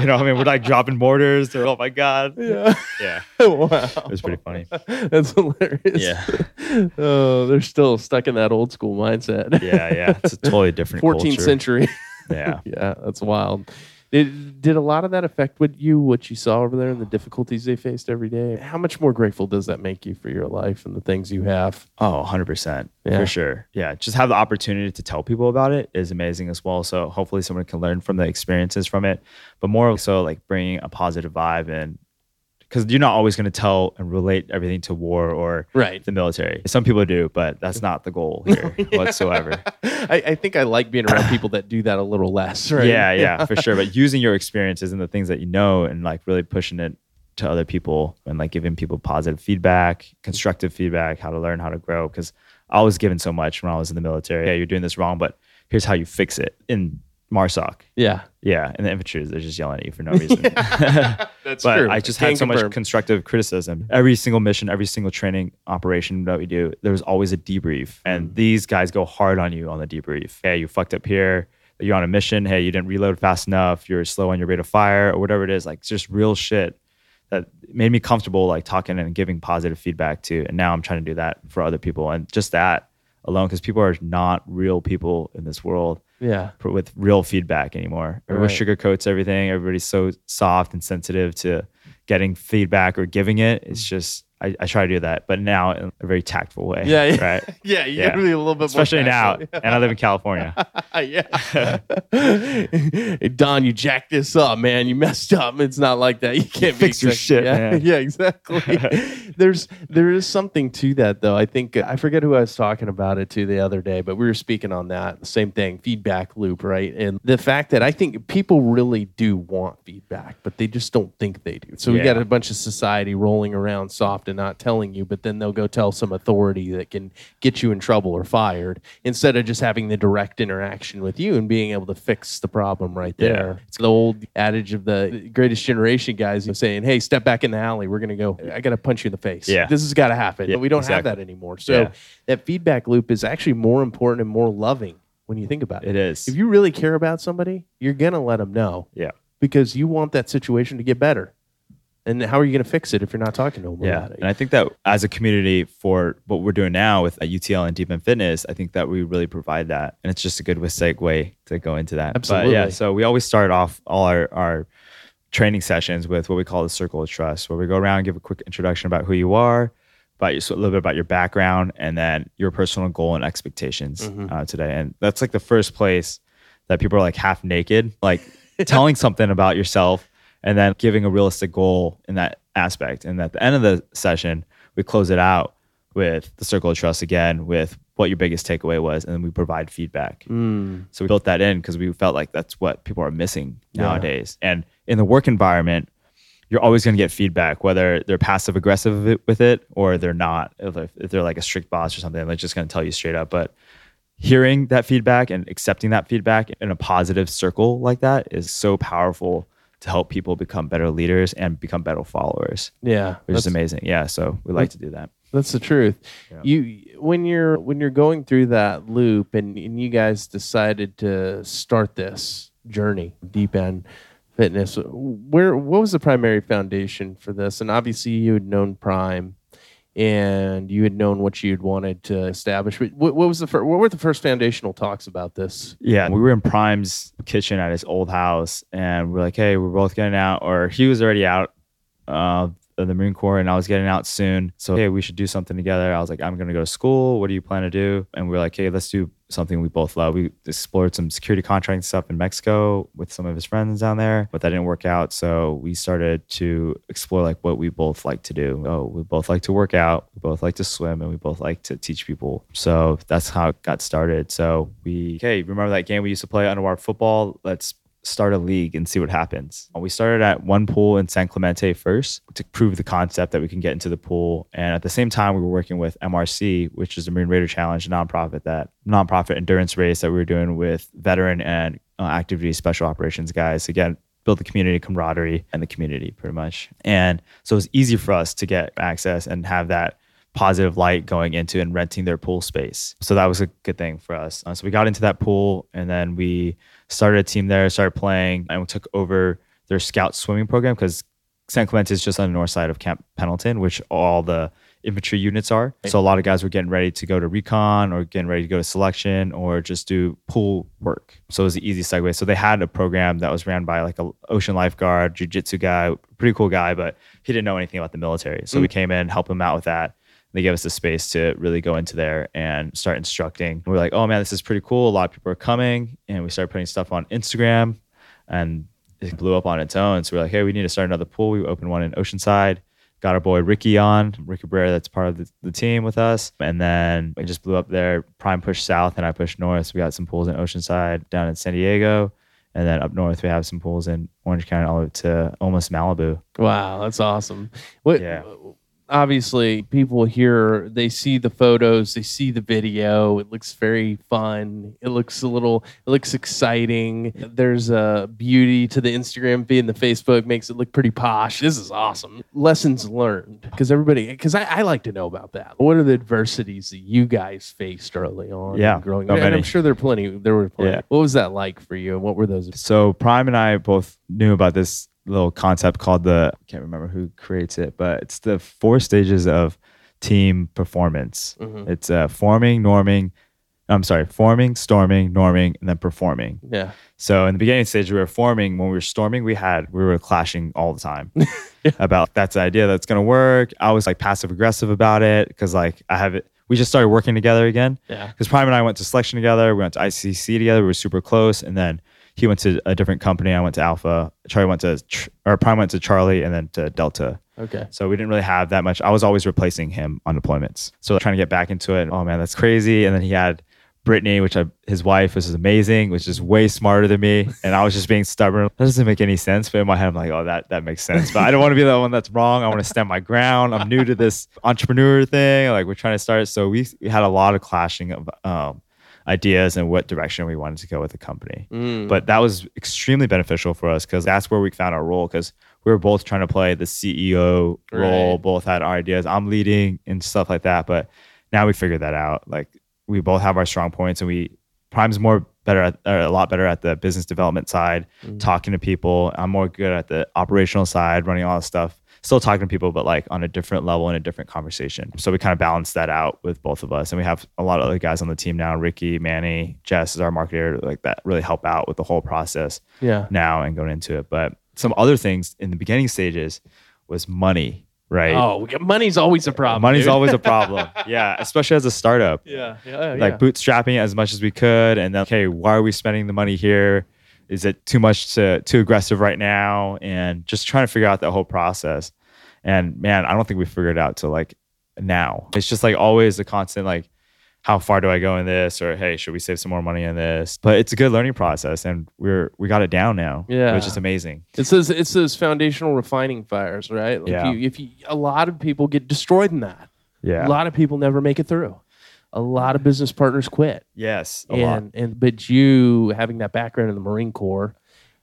You know, I mean, we're like dropping mortars. They're, oh my god, Yeah. yeah, wow. it was pretty funny. That's hilarious. Yeah, Oh, they're still stuck in that old school mindset. yeah, yeah. It's a totally different 14th culture. century. Yeah, yeah, that's wild. Did, did a lot of that affect what you what you saw over there and the difficulties they faced every day? How much more grateful does that make you for your life and the things you have? Oh, 100%. Yeah. For sure. Yeah. Just have the opportunity to tell people about it is amazing as well. So hopefully someone can learn from the experiences from it, but more so like bringing a positive vibe and because you're not always going to tell and relate everything to war or Right. the military. Some people do, but that's not the goal here whatsoever. I, I think I like being around people that do that a little less, right? Yeah, yeah, for sure. But using your experiences and the things that you know and like really pushing it to other people and like giving people positive feedback, constructive feedback, how to learn, how to grow. Because I was given so much when I was in the military. Yeah, you're doing this wrong, but here's how you fix it in MARSOC. Yeah. Yeah, and the infantry they're just yelling at you for no reason. That's but true. I just Can had so much constructive criticism. Every single mission, every single training operation that we do, there's always a debrief, and mm. these guys go hard on you on the debrief. Hey, you fucked up here. You're on a mission. Hey, you didn't reload fast enough. You're slow on your rate of fire, or whatever it is. Like it's just real shit that made me comfortable, like talking and giving positive feedback to. And now I'm trying to do that for other people, and just that alone, because people are not real people in this world Yeah. for, with real feedback anymore. Everyone Right. sugarcoats everything. Everybody's so soft and sensitive to getting feedback or giving it. It's mm. just I, I try to do that, but now in a very tactful way. Yeah, yeah. right. Yeah, you Yeah. gotta be a little bit Especially now, and I live in California. yeah. hey, Don, you jacked this up, man. You messed up. It's not like that. You can't Fix be your shit, yeah, man. Yeah, exactly. There's there is something to that though. I think uh, I forget who I was talking about it to the other day, but we were speaking on that. Same thing, feedback loop, right? And the fact that I think people really do want feedback, but they just don't think they do. So we got a bunch of society rolling around soft and not telling you, but then they'll go tell some authority that can get you in trouble or fired instead of just having the direct interaction with you and being able to fix the problem right Yeah. there. It's the old adage of the greatest generation guys saying, Hey, step back in the alley. We're going to go, I got to punch you in the face. Yeah. This has got to happen. Yeah, but we don't exactly. have that anymore. So Yeah. that feedback loop is actually more important and more loving when you think about it. It is. If you really care about somebody, you're going to let them know yeah. because you want that situation to get better. And how are you going to fix it if you're not talking to them Yeah, about it? and I think that as a community for what we're doing now with uh, UTL and Deep End Fitness, I think that we really provide that, and it's just a good segue to go into that. But Absolutely. yeah, so we always start off all our our training sessions with what we call the circle of trust, where we go around and give a quick introduction about who you are, about your, so a little bit about your background, and then your personal goal and expectations uh, today. And that's like the first place that people are like half naked, like telling something about yourself. And then giving a realistic goal in that aspect. And at the end of the session, we close it out with the circle of trust again, with what your biggest takeaway was, and then we provide feedback. Mm. So we built that in because we felt like that's what people are missing Yeah. nowadays. And in the work environment, you're always going to get feedback, whether they're passive aggressive with it- or they're not. If they're, if they're like a strict boss or something, they're just going to tell you straight up. But hearing that feedback and accepting that feedback in a positive circle like that is so powerful to help people become better leaders and become better followers, Yeah, which is amazing. Yeah. So we like to do that. That's the truth. Yeah. You when you're when you're going through that loop and, and you guys decided to start this journey, deep end fitness, where what was the primary foundation for this? And obviously you had known Prime and you had known what you'd wanted to establish. What, what was the fir- what were the first foundational talks about this? Yeah, we were in Prime's kitchen at his old house, and we're like, "Hey, we're both getting out," or he was already out of the Marine Corps, and I was getting out soon. So, hey, we should do something together. I was like, "I'm gonna go to school. What do you plan to do?" And we are like, "Hey, let's do something we both love." We explored some security contracting stuff in Mexico with some of his friends down there, but that didn't work out. So we started to explore like what we both like to do. Oh, we both like to work out. We both like to swim, and we both like to teach people. So that's how it got started. So we, hey, remember that game we used to play underwater football? Let's start a league and see what happens. We started at one pool in San Clemente first to prove the concept that we can get into the pool. And at the same time, we were working with MRC, which is the Marine Raider Challenge, a nonprofit that nonprofit endurance race that we were doing with veteran and uh, active duty special operations guys. Again, build the community camaraderie and the community pretty much. And so it was easy for us to get access and have that positive light going into and renting their pool space. So that was a good thing for us. Uh, so we got into that pool and then we started a team there, started playing, and took over their scout swimming program because San Clemente is just on the north side of Camp Pendleton, which all the infantry units are. So a lot of guys were getting ready to go to recon or getting ready to go to selection or just do pool work. So it was an easy segue. So they had a program that was ran by like a ocean lifeguard, jujitsu guy, pretty cool guy, but he didn't know anything about the military. So we mm. came in, helped him out with that. They gave us the space to really go into there and start instructing. We're like, oh man, this is pretty cool. A lot of people are coming. And we started putting stuff on Instagram and it blew up on its own. So we're like, hey, we need to start another pool. We opened one in Oceanside. Got our boy Ricky on, Ricky Cabrera, that's part of the, the team with us. And then it just blew up there. Prime pushed south and I pushed north. So we got some pools in Oceanside, down in San Diego. And then up north, we have some pools in Orange County, all the way to almost Malibu. Wow, that's awesome. What Yeah. Obviously people here they see the photos, they see the video, it looks very fun. It looks a little it looks exciting. There's a beauty to the Instagram feed and the Facebook makes it look pretty posh. This is awesome. Lessons learned. Because everybody because I, I like to know about that. What are the adversities that you guys faced early on Yeah, growing up? And I'm sure there are plenty there were plenty. Yeah. What was that like for you? And what were those So Prime and I both knew about this little concept called the I can't remember who creates it, but it's the four stages of team performance. Mhm. It's uh, forming, norming. I'm sorry, forming, storming, norming, and then performing. Yeah. So in the beginning stage, we were forming. When we were storming, we had we were clashing all the time about that's the idea that's gonna work. I was like passive aggressive about it because like I have it. We just started working together again Yeah. because Prime and I went to selection together. We went to ICC together. We were super close, and then he went to a different company. I went to Alpha. Charlie went to or Prime went to Charlie, and then to Delta. Okay. So we didn't really have that much. I was always replacing him on deployments. So trying to get back into it. Oh man, that's crazy. And then he had Brittany, which I, his wife, which is amazing, which is way smarter than me. And I was just being stubborn. That doesn't make any sense. But in my head, I'm like, oh, that that makes sense. But I don't want to be the one that's wrong. I want to stand my ground. I'm new to this entrepreneur thing. Like we're trying to start. So we, we had a lot of clashing of um, ideas and what direction we wanted to go with the company. Mm. But that was extremely beneficial for us because that's where we found our role because we were both trying to play the CEO role, Right. both had our ideas. I'm leading and stuff like that. But now we figured that out. Like we both have our strong points and we Prime's more better at or a lot better at the business development side, Mm. talking to people. I'm more good at the operational side, running all the stuff. Still talking to people, but like on a different level in a different conversation. So we kind of balance that out with both of us. And we have a lot of other guys on the team now. Ricky, Manny, Jess is our marketer, like that really help out with the whole process yeah. now and going into it. But some other things in the beginning stages was money, right? Oh, money's always a problem. Money's dude. always a problem. yeah, especially as a startup yeah, yeah, oh, like bootstrapping as much as we could and then okay why are we spending the money here Is it too much to too aggressive right now? And just trying to figure out that whole process. And man, I don't think we figured it out till like now. It's just like always a constant like how far do I go in this? Or hey, should we save some more money in this? But it's a good learning process, and we're we got it down now. Yeah. which is amazing. It's those it's those foundational refining fires, right? Like Yeah. you, if you, a lot of people get destroyed in that. Yeah. A lot of people never make it through. A lot of business partners quit. Yes. A lot. and and but you having that background in the Marine Corps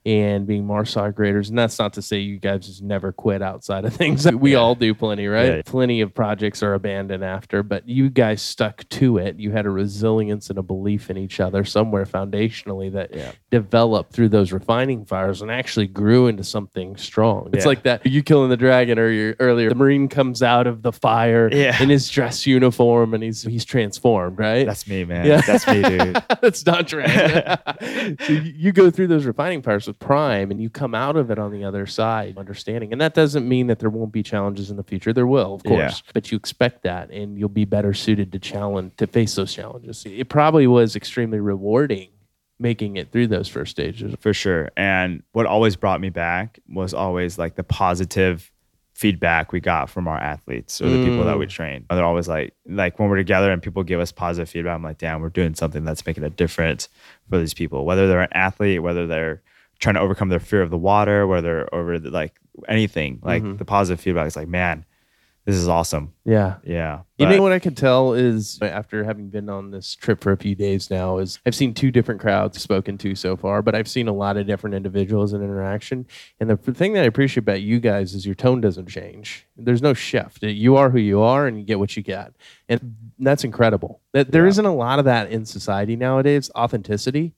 and being MARSOC Raiders, and that's not to say you guys just never quit outside of things. We Yeah. all do plenty, right? Yeah. Plenty of projects are abandoned after, but you guys stuck to it. You had a resilience and a belief in each other somewhere foundationally that Yeah. developed through those refining fires and actually grew into something strong. It's like that you killing the dragon earlier earlier. The Marine comes out of the fire in his dress uniform and he's he's transformed, right? That's me, man. Yeah. That's me, dude. That's not right. so you you go through those refining fires with prime and you come out of it on the other side understanding. And that doesn't mean that there won't be challenges in the future. There will, of Yeah. course. But you expect that and you'll be better suited to challenge to face those challenges. It probably was extremely rewarding making it through those first stages. for sure. And what always brought me back was always like the positive feedback we got from our athletes or the people that we mm. train. They're always like, like when we're together and people give us positive feedback, I'm like, damn, we're doing something that's making a difference for these people. Whether they're an athlete, whether they're trying to overcome their fear of the water, whether over the, like anything, like mm-hmm. the positive feedback is like, man, this is awesome. Yeah. Yeah. You know what I can tell is after having been on this trip for a few days now is I've seen two different crowds spoken to so far, but I've seen a lot of different individuals and interaction. And the thing that I appreciate about you guys is your tone doesn't change. There's no shift. You are who you are, and you get what you get, and that's incredible. That there Yeah. not a lot of that in society nowadays. Authenticity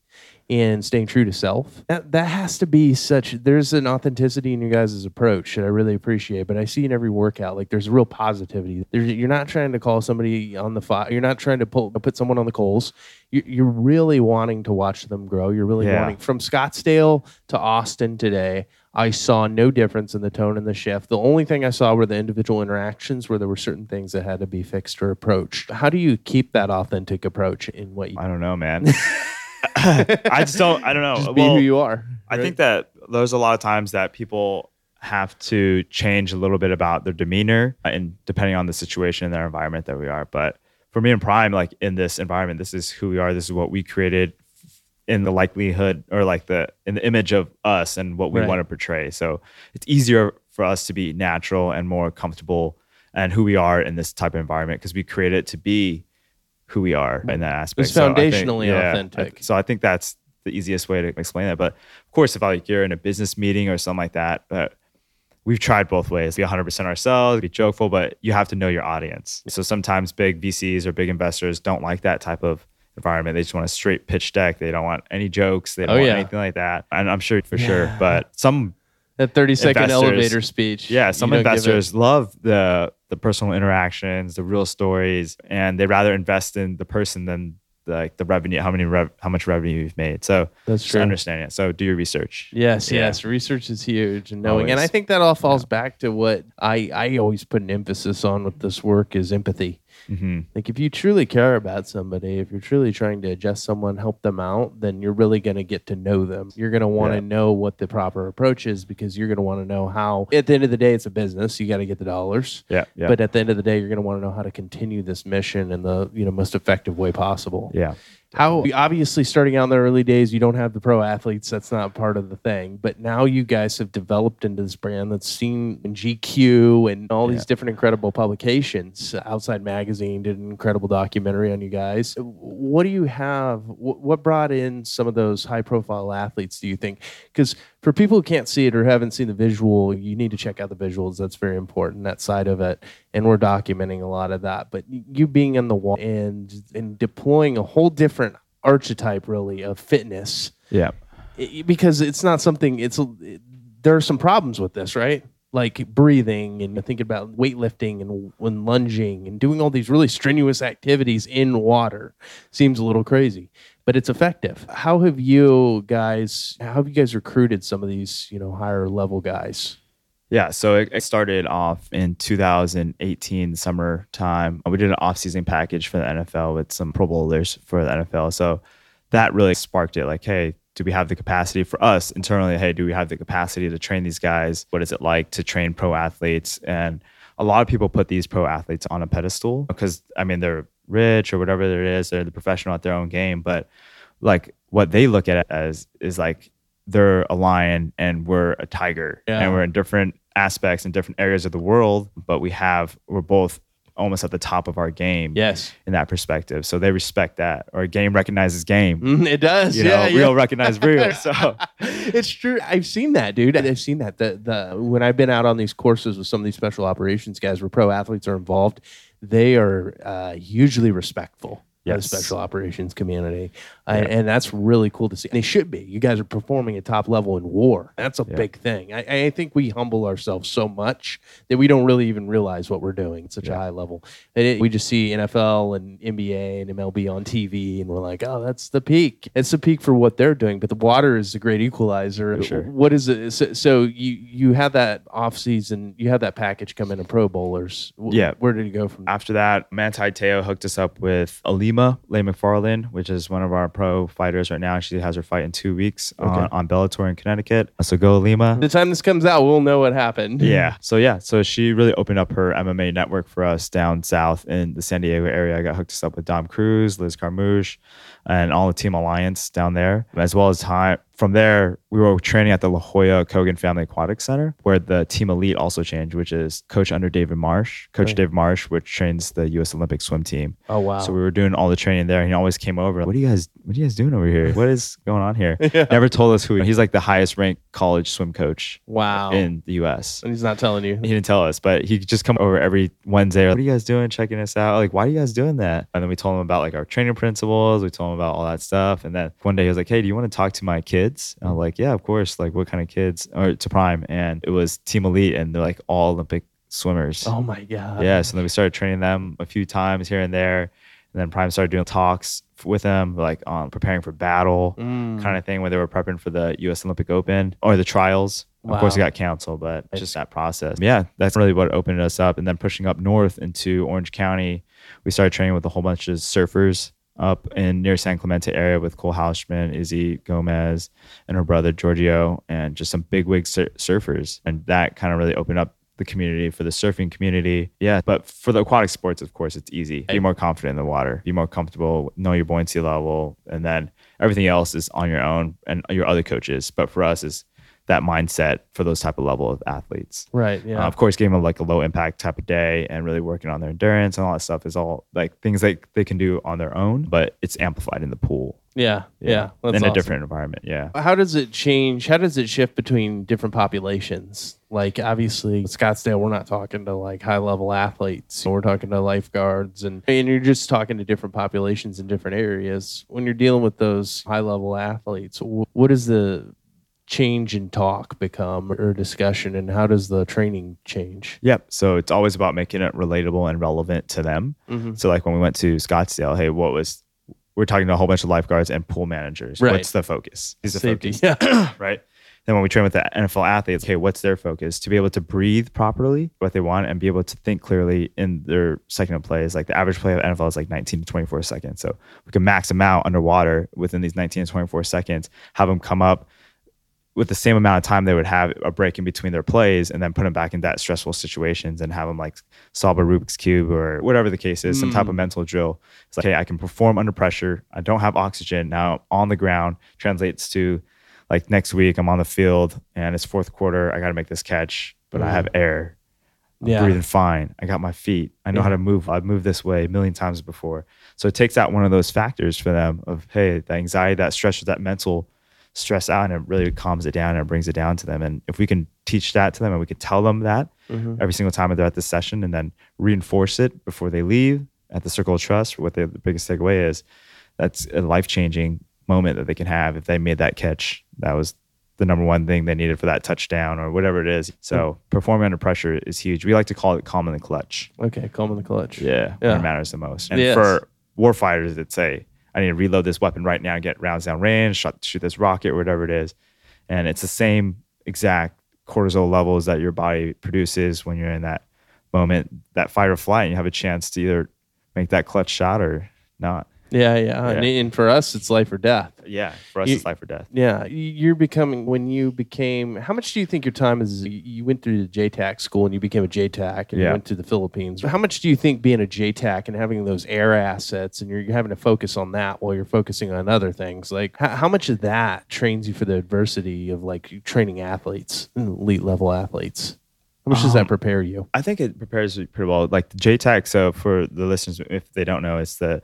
and staying true to self. That that has to be such. There's an authenticity in your guys' approach that I really appreciate. But I see in every workout, like there's a real positivity. There's, you're not trying to call somebody on the fire. You're not trying to pull, put someone on the coals. You, you're really wanting to watch them grow. You're really Yeah. wanting from Scottsdale to Austin today. I saw no difference in the tone and the shift. The only thing I saw were the individual interactions where there were certain things that had to be fixed or approached. How do you keep that authentic approach in what you I don't know, man. I just don't, I don't know. just be Well, who you are? I think that there's a lot of times that people have to change a little bit about their demeanor and depending on the situation and their environment that we are. But for me and Prime, like in this environment, this is who we are. This is what we created in the likelihood or like the in the image of us and what we Right. want to portray. So it's easier for us to be natural and more comfortable and who we are in this type of environment because we create it to be who we are in that aspect. It's So think- foundationally yeah, I- authentic. so I think that's the easiest way to explain that. But of course, if like you're in a business meeting or something like that, but we've tried both ways. Be 100% ourselves, be jokeful, but you have to know your audience. So sometimes big VCs or big investors don't like that type of environment. They just want a straight pitch deck. They don't want any jokes. They don't Oh, want yeah. anything like that. And I'm sure for sure, but some that 30 second elevator speech. yeah, some you don't give it- investors love the the personal interactions, the real stories, and they rather invest in the person than the, like the revenue, how many rev, how much revenue you've made. So That's just true. understand it. So do your research. Yes, Yeah. yes. Research is huge and knowing. And I think that all falls back to what I, I always put an emphasis on with this work is empathy. Hmm Like if you truly care about somebody, if you're truly trying to adjust someone, help them out, then you're really going to get to know them. You're going to want to Yeah. know what the proper approach is because you're going to want to know how. At the end of the day, it's a business. You got to get the dollars. Yeah, yeah, But at the end of the day, you're going to want to know how to continue this mission in the you know most effective way possible. yeah. How obviously starting out in the early days, you don't have the pro athletes. That's not part of the thing. But now you guys have developed into this brand that's seen in GQ and all these Yeah. different incredible publications. Outside Magazine did an incredible documentary on you guys. What do you have? What brought in some of those high profile athletes? Do you think? Because for people who can't see it or haven't seen the visual, you need to check out the visuals. That's very important. That side of it, and we're documenting a lot of that. But you being in the wall and and deploying a whole different archetype, really, of fitness, Yeah. i- because it's not something. It's it, there are some problems with this, right? Like breathing and thinking about weightlifting and when lunging and doing all these really strenuous activities in water seems a little crazy, but it's effective. How have you guys? How have you guys recruited some of these, you know, higher level guys? Yeah, so it, started off in 2018 summertime. Uh, we did an off-season package for the NFL with some Pro Bowlers for the NFL. So that really sparked it. Like, hey, do we have the capacity for us internally? Hey, do we have the capacity to train these guys? What is it like to train pro athletes? And a lot of people put these pro athletes on a pedestal because I mean they're rich or whatever it is, they're the professional at their own game. But like what they look at it as is like they're a lion and we're a tiger Yeah. and we're in different aspects and different areas of the world, but we have we're both almost at the top of our game Yes. in that perspective. So they respect that. Or game recognizes game. Mm, it does. You yeah, know, yeah. real recognize real. So it's true. I've seen that, dude. I've seen that. The the when I've been out on these courses with some of these special operations guys, where pro athletes are involved, they are uh, hugely respectful. Of Yes. the special operations community, Uh, and that's really cool to see. They should be. You guys are performing at top level in war. That's a big thing. I, I think we humble ourselves so much that we don't really even realize what we're doing at such a high level. And it- we just see NFL and NBA and MLB on TV, and we're like, oh, that's the peak. It's the peak for what they're doing. But the water is a great equalizer. sure. What is it? So, so you you have that off season, you have that package come in of Pro Bowlers. Yeah. Where did it go from? after that, Manti Te'o hooked us up with Alima Leigh McFarland, which is one of our pro fighters right now. She has her fight in two weeks on, on Bellator in Connecticut. So go Lima. The time this comes out, we'll know what happened. Yeah. So yeah. So she really opened up her MMA network for us down south in the San Diego area. I got hooked us up with Dom Cruz, Liz Carmouche, and all the Team Alliance down there, as well as time. From there, we were training at the La Jolla Kogan Family Aquatic Center, where the Team Elite also changed, which is coach under David Marsh, Coach David Marsh, which trains the U.S. Olympic swim team. Oh wow. So we were doing all the training there. And he always came over. What are you guys? What are you guys doing over here? What is going on here? Never told us who. He's like the highest ranked college swim coach wow. in the U.S. and he's not telling you. He didn't tell us, but he just come over every Wednesday. What are you guys doing? Checking us out. Like, why are you guys doing that? And then we told him about like our training principles. We told him about all that stuff. And then one day he was like, Hey, do you want to talk to my kids? And I'm like, Yeah, of course. Like, what kind of kids? Or to Prime. And it was Team Elite, and they're like all Olympic swimmers. Oh my god. Yeah, so then we started training them a few times here and there, and then Prime started doing talks with them, like on preparing for battle, Mm. kind of thing, when they were prepping for the U.S. Olympic Open or the trials. Of course, it got canceled, but it's, just that process. Yeah, that's really what opened us up. And then pushing up north into Orange County, we started training with a whole bunch of surfers up in near San Clemente area with Cole Houshmand, Izzi Gomez, and her brother Giorgio, and just some bigwig sur- surfers. And that kind of really opened up the community for the surfing community. Yeah, but for the aquatic sports, of course, it's easy. Be more confident in the water. Be more comfortable. Know your buoyancy level, and then everything else is on your own and your other coaches. But for us, is that mindset for those type of level of athletes. Right. Yeah. Uh, of course, giving them like a low impact type of day and really working on their endurance and all that stuff is all like things that they can do on their own, but it's amplified in the pool. yeah. Yeah. That's in a different environment. Yeah. How does it change? How does it shift between different populations? Like obviously Scottsdale, we're not talking to like high level athletes. We're talking to lifeguards and and you're just talking to different populations in different areas. When you're dealing with those high level athletes, what is the change in talk become or discussion and how does the training change? Yep. So it's always about making it relatable and relevant to them. Mhm. So like when we went to Scottsdale, hey, what was we're talking to a whole bunch of lifeguards and pool managers. Right. What's the focus? Is the Safety. focus Yeah. right? Then when we train with the NFL athletes, okay, what's their focus? To be able to breathe properly, what they want, and be able to think clearly in their second of plays. Like the average play of NFL is like 19 to 24 seconds. So we can max them out underwater within these 19 to 24 seconds, have them come up with the same amount of time they would have a break in between their plays and then put them back in that stressful situations and have them like solve a Rubik's Cube or whatever the case is, some type of mm. mental drill. It's like, hey, I can perform under pressure. I don't have oxygen now on the ground. Translates to like next week, I'm on the field and it's fourth quarter. I got to make this catch, but I have mm. air. I'm Yeah. breathing fine. I got my feet. I know how to move. I've moved this way a million times before. So it takes out one of those factors for them of, hey, the anxiety, that stress, that mental stress out, and it really calms it down and brings it down to them. And if we can teach that to them and we can tell them that mm-hmm. every single time they're at the session and then reinforce it before they leave at the circle of trust, what the, the biggest takeaway is, that's a life changing moment that they can have if they made that catch. That was the number one thing they needed for that touchdown or whatever it is. So mm-hmm. performing under pressure is huge. We like to call it calm in the clutch. Okay, calm in the clutch. Yeah, Yeah. it matters the most. And Yes. for warfighters, it's say, I need to reload this weapon right now and get rounds down range, shot, shoot this rocket, whatever it is. And it's the same exact cortisol levels that your body produces when you're in that moment, that fight or flight, and you have a chance to either make that clutch shot or not. Yeah, yeah. And, and for us, it's life or death. Yeah, for us, You- it's life or death. Yeah, you're becoming when you became. How much do you think your time is? You went through the JTAC school and you became a JTAC, and you went to the Philippines. How much do you think being a JTAC and having those air assets and you're having to focus on that while you're focusing on other things? Like, how, how much of that trains you for the adversity of like training athletes, elite level athletes? How much does that Um, prepare you? I think it prepares you pretty well. Like the JTAC, so for the listeners, if they don't know, it's the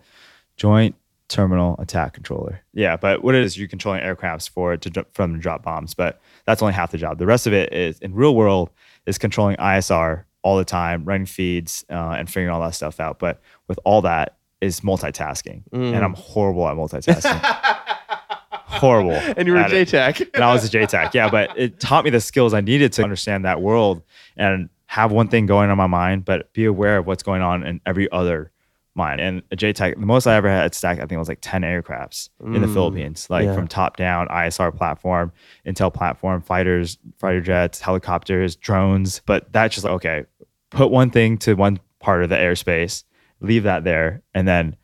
Joint Terminal Attack Controller. Yeah, but what it is, you're controlling aircrafts for to from to drop bombs, but that's only half the job. The rest of it is in real world is controlling ISR all the time, running feeds, uh, and figuring all that stuff out. But with all that is multitasking, Mm. and I'm horrible at multitasking. horrible. And you were a at it JTAC. and I was a JTAC. Yeah, but it taught me the skills I needed to understand that world and have one thing going on my mind, but be aware of what's going on in every other mind. And a JTAC, the most I ever had stacked, I think was like 10 aircrafts in the Mm, Philippines, like yeah. from top down, ISR platform, Intel platform, fighters, fighter jets, helicopters, drones. But that's just like, okay, put one thing to one part of the airspace, leave that there, and then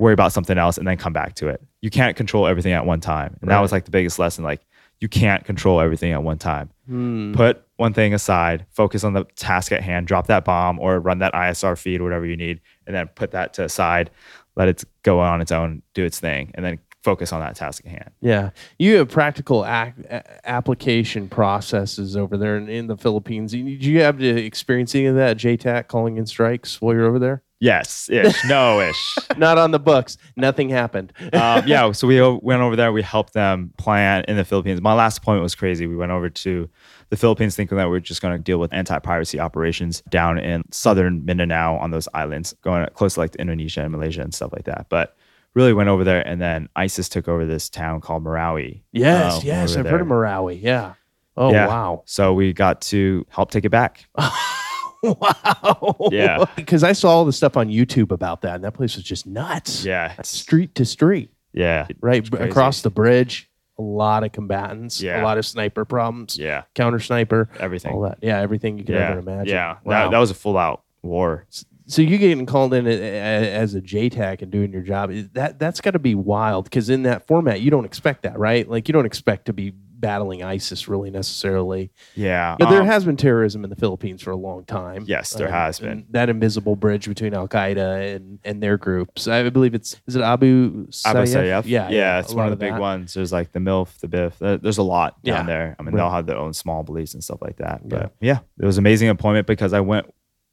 worry about something else and then come back to it. You can't control everything at one time. And that was like the biggest lesson. Like you can't control everything at one time. Hmm. Put one thing aside, focus on the task at hand, drop that bomb or run that ISR feed, whatever you need, and then put that to aside, let it go on its own, do its thing, and then focus on that task at hand. Yeah, you have practical ac- application processes over there in, in the Philippines. Did you have to experience any of that JTAC calling in strikes while you're over there? Yes, ish, no ish. Not on the books. Nothing happened. um, yeah, so we went over there. We helped them plan in the Philippines. My last appointment was crazy. We went over to the Philippines thinking that we are just going to deal with anti-piracy operations down in southern Mindanao on those islands, going close to like to Indonesia and Malaysia and stuff like that. But really went over there, and then ISIS took over this town called Marawi. Yes, uh, yes, I've heard of. Marawi. Yeah. Oh Yeah. wow. So we got to help take it back. wow. Yeah. Because I saw all the stuff on YouTube about that, and that place was just nuts. Yeah, Street to street, yeah, right across the bridge. A lot of combatants. yeah. A lot of sniper problems. yeah, Counter sniper. everything. All that. Yeah, everything you could yeah, ever imagine. yeah. Wow. That, that was a full-out war. so you getting called in as a JTAC and doing your job that that's got to be wild because in that format you don't expect that right like you don't expect to be battling ISIS really necessarily Yeah, but there um, has been terrorism in the Philippines for a long time Yes, there Um, has been. that invisible bridge between Al Qaeda and and their groups I believe it's is it Abu Sayyaf Abu Sayyaf. yeah yeah, a it's one of the big that. ones. There's like the MILF, the BIF. There's a lot down Yeah. there. I mean, Right. they'll have their own small beliefs and stuff like that. But yeah. it was amazing appointment because I went.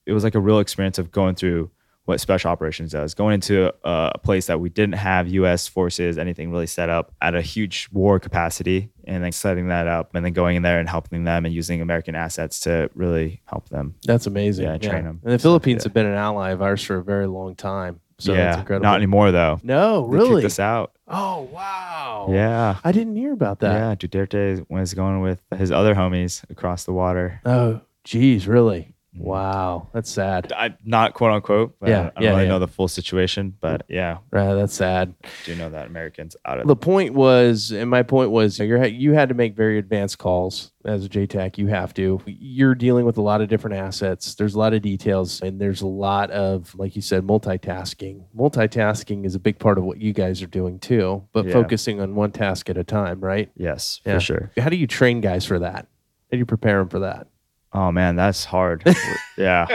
It was like a real experience of going through what special operations does. Going into a, a place that we didn't have U.S. forces, anything really set up at a huge war capacity, and then setting that up, and then going in there and helping them and using American assets to really help them. that's amazing Yeah, train them. and the Philippines yeah. have been an ally of ours for a very long time so yeah, incredible not anymore though. no They really kicked us out. oh wow Yeah. I didn't hear about that. Yeah, Duterte was going with his other homies across the water. Oh, geez, really? Wow, that's sad. I not quote unquote. But Yeah, I don't yeah, really yeah. know the full situation, but yeah, Right, that's sad. do you know that Americans out of The point was, and my point was, you're, you had to make very advanced calls as a JTAC. You have to. You're dealing with a lot of different assets. There's a lot of details, and there's a lot of, like you said, multitasking. Multitasking is a big part of what you guys are doing too, but Yeah. focusing on one task at a time, right? yes, for sure. How do you train guys for that? How do you prepare them for that? Oh man, that's hard. yeah.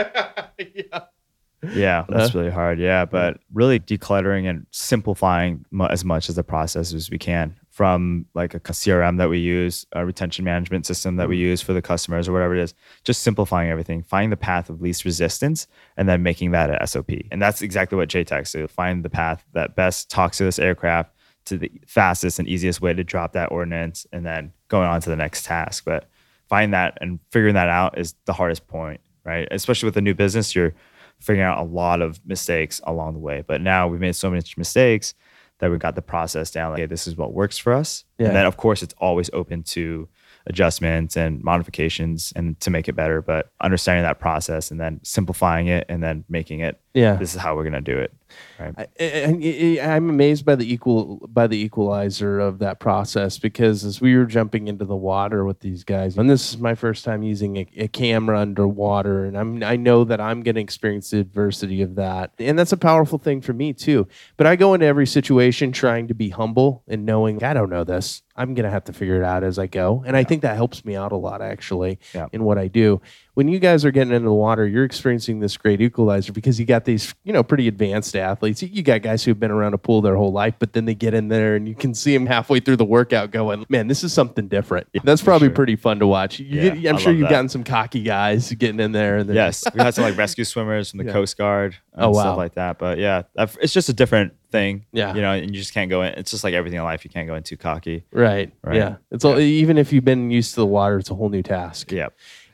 Yeah, that's uh-huh. really hard. Yeah, but really decluttering and simplifying mu- as much of the process as we can from like a CRM that we use, a retention management system that we mm-hmm. use for the customers or whatever it is, just simplifying everything, finding the path of least resistance and then making that a SOP. And that's exactly what JTACs do. Find the path that best talks to this aircraft to the fastest and easiest way to drop that ordinance and then going on to the next task. But find that and figuring that out is the hardest point, right? Especially with a new business, you're figuring out a lot of mistakes along the way. But now we've made so many mistakes that we got the process down. Like, hey, this is what works for us. Yeah. And then, of course, it's always open to adjustments and modifications and to make it better. But understanding that process and then simplifying it and then making it Yeah. this is how we're gonna do it. Right. I, I, I'm amazed by the equal by the equalizer of that process because as we were jumping into the water with these guys, and this is my first time using a, a camera underwater, and I'm I know that I'm going to experience the adversity of that, and that's a powerful thing for me too. But I go into every situation trying to be humble and knowing I don't know this. I'm going to have to figure it out as I go, and I think that helps me out a lot actually Yeah. in what I do. When you guys are getting into the water, you're experiencing this great equalizer because you got these, you know, pretty advanced athletes. You got guys who've been around a pool their whole life, but then they get in there and you can see them halfway through the workout going, man, this is something different. That's probably sure. pretty fun to watch. You Yeah, get, I'm I sure you've that. gotten some cocky guys getting in there. And then Yes, we had some like rescue swimmers from the Yeah. Coast Guard and Oh, wow. stuff like that. But yeah, it's just a different thing. Yeah. you know, and you just can't go in. It's just like everything in life. You can't go in too cocky. Right. Right. Yeah. It's all, even if you've been used to the water, it's a whole new task. Yeah.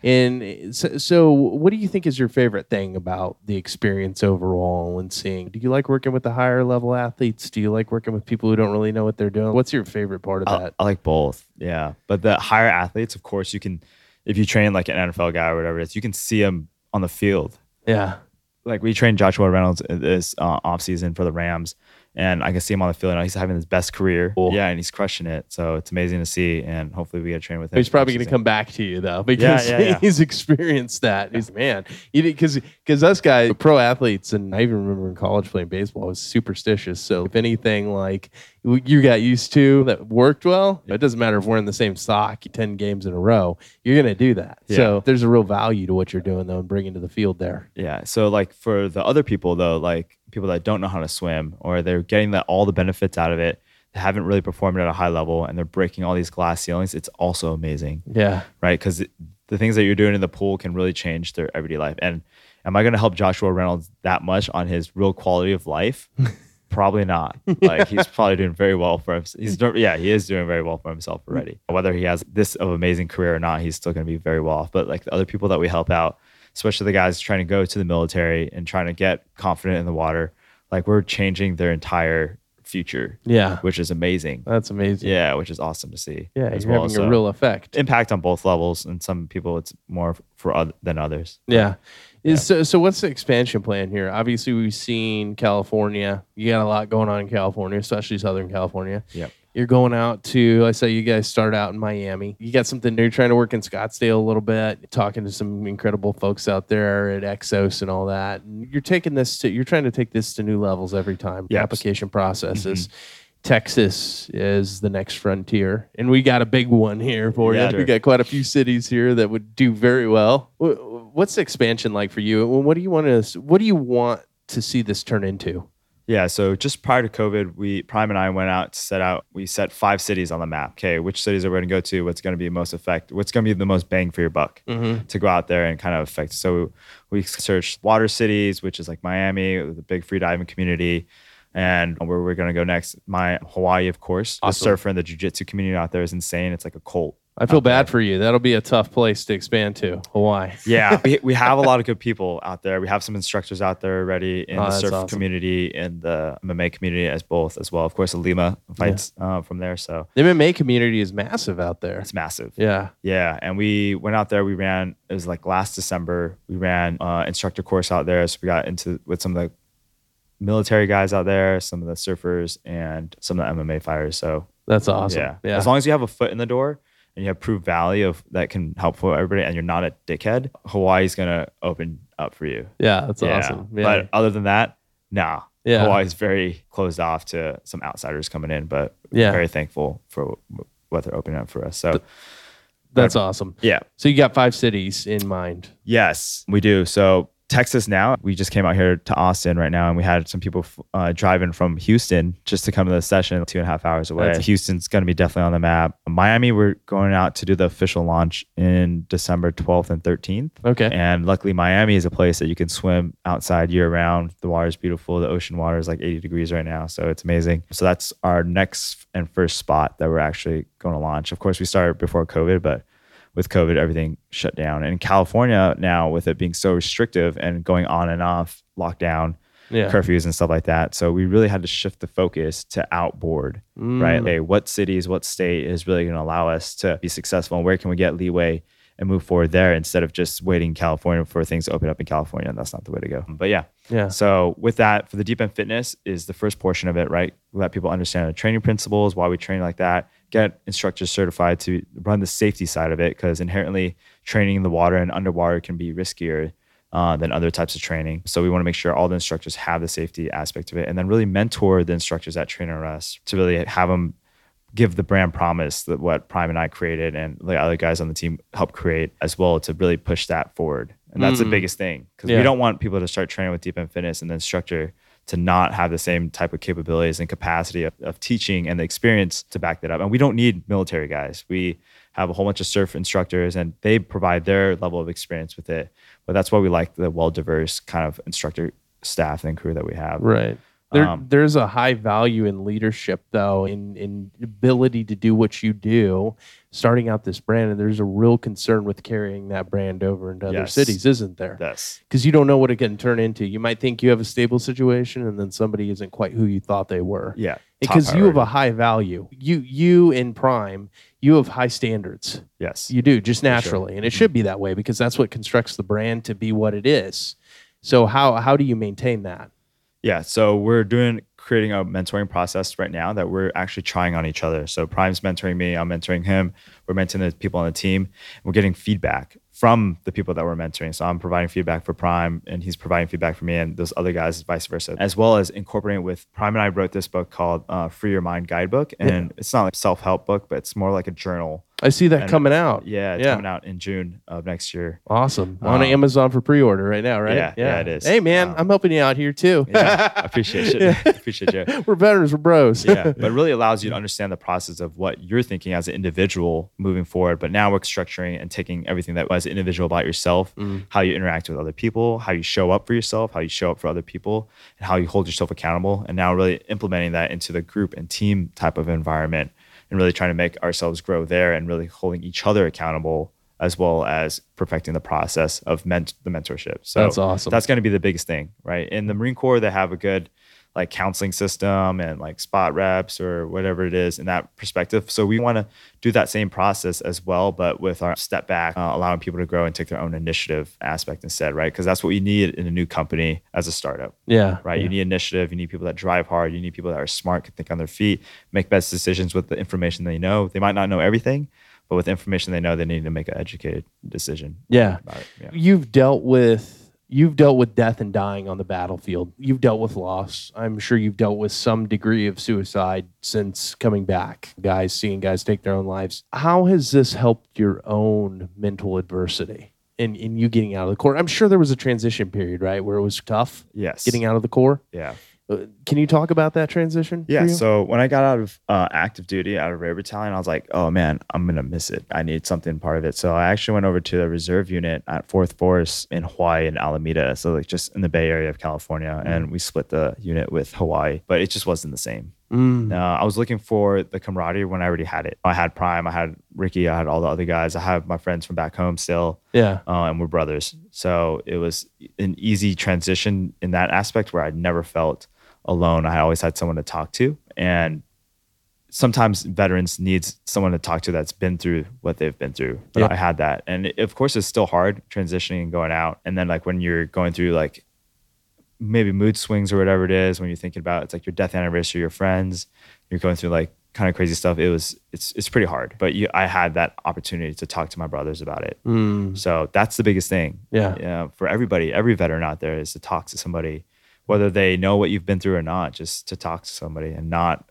And so, so, what do you think is your favorite thing about the experience overall and seeing? Do you like working with the higher level athletes? Do you like working with people who don't really know what they're doing? What's your favorite part of that? I like both. Yeah, but the higher athletes, of course, you can if you train like an NFL guy or whatever it is, you can see them on the field. Yeah. Like we trained Joshua Reynolds in this uh, off season for the Rams, and I can see him on the field. now. he's having his best career. Cool. Yeah, and he's crushing it. So it's amazing to see, and hopefully we get to train with him. He's probably going to come back to you though, because yeah, yeah. he's experienced that. He's man, because because us guys, pro athletes, and I even remember in college playing baseball, I was superstitious. So if anything like you got used to that worked well, it doesn't matter if we're in the same stock, ten games in a row, you're going to do that. Yeah. So there's a real value to what you're doing though, and bringing to the field there. Yeah. So like for the other people though, like people that don't know how to swim or they're getting that all the benefits out of it, they haven't really performed at a high level and they're breaking all these glass ceilings, it's also amazing, Yeah. right? Because the things that you're doing in the pool can really change their everyday life. And am I going to help Joshua Reynolds that much on his real quality of life? Probably not. Like he's probably doing very well for himself. He's yeah, he is doing very well for himself already. Whether he has this of amazing career or not, he's still going to be very well off. But like the other people that we help out, especially the guys trying to go to the military and trying to get confident in the water, like we're changing their entire future, Yeah. which is amazing. That's amazing. Yeah, which is awesome to see. Yeah. as well. having So a real effect. impact on both levels, and some people it's more for other than others. Yeah. Is So, so what's the expansion plan here? Obviously, we've seen California. You got a lot going on in California, especially Southern California. Yep. You're going out to, I saw you guys start out in Miami. You got something new, trying to work in Scottsdale a little bit, talking to some incredible folks out there at Exos and all that. And you're taking this to, you're trying to take this to new levels every time. The Yep. application processes. Mm-hmm. Texas is the next frontier, and we got a big one here for Yeah, you. We got quite a few cities here that would do very well. What's the expansion like for you? What do you want to? What do you want to see this turn into? Yeah, so just prior to COVID, we Prime and I went out to set out. We set five cities on the map. Okay, which cities are we going to go to? What's going to be most effect? What's going to be the most bang for your buck mm-hmm. to go out there and kind of affect? So we searched water cities, which is like Miami, the big free diving community, and where we're going to go next, my Hawaii, of course. Awesome. The surfer and the jujitsu community out there is insane. It's like a cult. I feel out there. bad for you. That'll be a tough place to expand to, Hawaii. Yeah, we, we have a lot of good people out there. We have some instructors out there already in Oh, the surf awesome. community and the MMA community as both as well. Of course, Ilima fights uh, from there, so The MMA community is massive out there. it's massive. Yeah. Yeah, and we went out there. We ran. It was like last December. We ran uh, instructor course out there, so we got into with some of the military guys out there, some of the surfers, and some of the MMA fighters. So That's awesome. yeah. Yeah. As long as you have a foot in the door and you have proved value of that can help for everybody and you're not a dickhead, Hawaii's gonna open up for you. yeah, that's Yeah. awesome. Yeah. But other than that, nah. Yeah. Hawaii's very closed off to some outsiders coming in, but Yeah. very thankful for what they're opening up for us. So that's awesome. yeah. So you got five cities in mind. Yes, we do. So Texas now, we just came out here to Austin right now, and we had some people uh, driving from Houston just to come to the session, two and a half hours away. That's- Houston's going to be definitely on the map. Miami, we're going out to do the official launch in December 12th and 13th. Okay. And luckily, Miami is a place that you can swim outside year round. The water is beautiful. The ocean water is like 80 degrees right now. So it's amazing. So that's our next and first spot that we're actually going to launch. Of course, we started before COVID, but with COVID, everything shut down. And California now, with it being so restrictive and going on and off lockdown, Yeah. curfews and stuff like that. So we really had to shift the focus to outboard, right? Mm. Hey, what cities, what state is really going to allow us to be successful and where can we get leeway and move forward there instead of just waiting in California for things to open up in California. And that's not the way to go. But yeah. Yeah. So with that, for the deep end fitness is the first portion of it, right? Let people understand the training principles, why we train like that, get instructors certified to run the safety side of it, because inherently training in the water and underwater can be riskier. Uh, than other types of training. So we want to make sure all the instructors have the safety aspect of it, and then really mentor the instructors at Trainer Us to really have them give the brand promise that what Prime and I created and the other guys on the team help create as well to really push that forward. And that's the Mm. biggest thing because Yeah. we don't want people to start training with deep end fitness and the instructor to not have the same type of capabilities and capacity of, of teaching and the experience to back that up. And we don't need military guys. We have a whole bunch of surf instructors and they provide their level of experience with it. But that's why we like the well diverse kind of instructor staff and crew that we have. Right. There, Um, there's a high value in leadership, though, in in ability to do what you do, starting out this brand, and there's a real concern with carrying that brand over into other Yes. cities, isn't there? Yes. Because you don't know what it can turn into. You might think you have a stable situation, and then somebody isn't quite who you thought they were. Yeah. Because you have a high value. You you in Prime, you have high standards. yes. You do just sure. naturally, and it should be that way because that's what constructs the brand to be what it is. So how how do you maintain that? Yeah, so we're doing creating a mentoring process right now that we're actually trying on each other. So Prime's mentoring me, I'm mentoring him. We're mentoring the people on the team. We're getting feedback from the people that we're mentoring. So I'm providing feedback for Prime, and he's providing feedback for me, and those other guys, vice versa, as well as incorporating with Prime. And I wrote this book called uh, Free Your Mind Guidebook, and it's not like a self help book, but it's more like a journal. I see that And- coming out. Yeah, it's Yeah. coming out in June of next year. Awesome. On Um, Amazon for pre-order right now, right? yeah, yeah, it is. Hey man, Um, I'm helping you out here too. Yeah, I appreciate it. appreciate you. we're veterans, we're bros. yeah, but it really allows you to understand the process of what you're thinking as an individual moving forward. But now we're structuring and taking everything that was individual about yourself, Mm. how you interact with other people, how you show up for yourself, how you show up for other people, and how you hold yourself accountable. And now really implementing that into the group and team type of environment and really trying to make ourselves grow there and really holding each other accountable as well as perfecting the process of ment- the mentorship. So That's awesome. That's going to be the biggest thing, right? In the Marine Corps, they have a good like counseling system and like spot reps or whatever it is in that perspective. So we want to do that same process as well, but with our step back, uh, allowing people to grow and take their own initiative aspect instead, right? Because that's what you need in a new company as a startup yeah. right? Yeah. You need initiative. You need people that drive hard. You need people that are smart, can think on their feet, make best decisions with the information they know. They might not know everything, but with information they know, they need to make an educated decision. Yeah. Yeah. You've dealt with you've dealt with death and dying on the battlefield. You've dealt with loss. I'm sure you've dealt with some degree of suicide since coming back. Guys seeing guys take their own lives. How has this helped your own mental adversity? In, in you getting out of the Corps, I'm sure there was a transition period, right, where it was tough Yes. getting out of the Corps. Yeah. Uh, Can you talk about that transition? Yeah. So when I got out of uh, active duty, out of Raider Battalion, I was like, oh man, I'm going to miss it. I need something part of it. So I actually went over to the reserve unit at 4th Force in Hawaii and Alameda. So like just in the Bay Area of California. And we split the unit with Hawaii, but it just wasn't the same. Mm. Uh, I was looking for the camaraderie when I already had it. I had Prime, I had Ricky, I had all the other guys. I have my friends from back home still, yeah, uh, and we're brothers. So it was an easy transition in that aspect where I never felt alone. I always had someone to talk to, and sometimes veterans needs someone to talk to that's been through what they've been through. But Yeah. I had that, and it- of course, it's still hard transitioning and going out. And then like when you're going through like maybe mood swings or whatever it is when you're thinking about it's like your death anniversary, your friends, you're going through like kind of crazy stuff. It was it's it's pretty hard, but you, I had that opportunity to talk to my brothers about it. Mm. So that's the biggest thing. Yeah. Yeah. For everybody, every veteran out there is to talk to somebody, whether they know what you've been through or not, just to talk to somebody and not,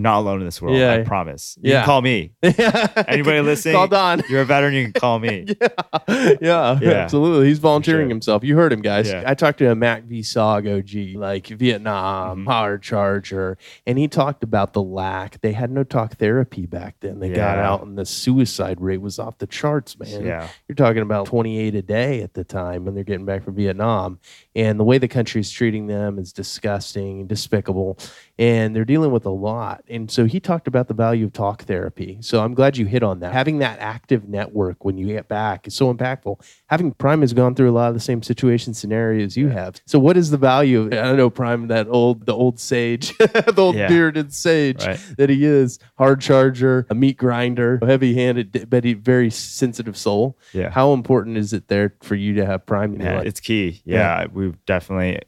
you're not alone in this world. Yeah. I promise. You Yeah. can call me. Anybody listening? Call Don. You're a veteran, you can call me. yeah, Yeah. absolutely. He's volunteering sure. himself. You heard him, guys. Yeah. I talked to a MACV-SOG OG, like Vietnam, Mhm. hard charger, and he talked about the lack. They had no talk therapy back then. They got out, and the suicide rate was off the charts, man. Yeah. You're talking about 28 a day at the time when they're getting back from Vietnam. And the way the country's treating them is disgusting and despicable. And they're dealing with a lot. And so he talked about the value of talk therapy. So I'm glad you hit on that. Having that active network when you get back is so impactful. Having Prime has gone through a lot of the same situation scenarios you have. So what is the value of I know Prime that old the old sage, the old Yeah. bearded sage Right. that he is, hard charger, a meat grinder, heavy handed but he very sensitive soul. Yeah. How important is it there for you to have Prime in Yeah, life? it's key. Yeah. Yeah, we've definitely.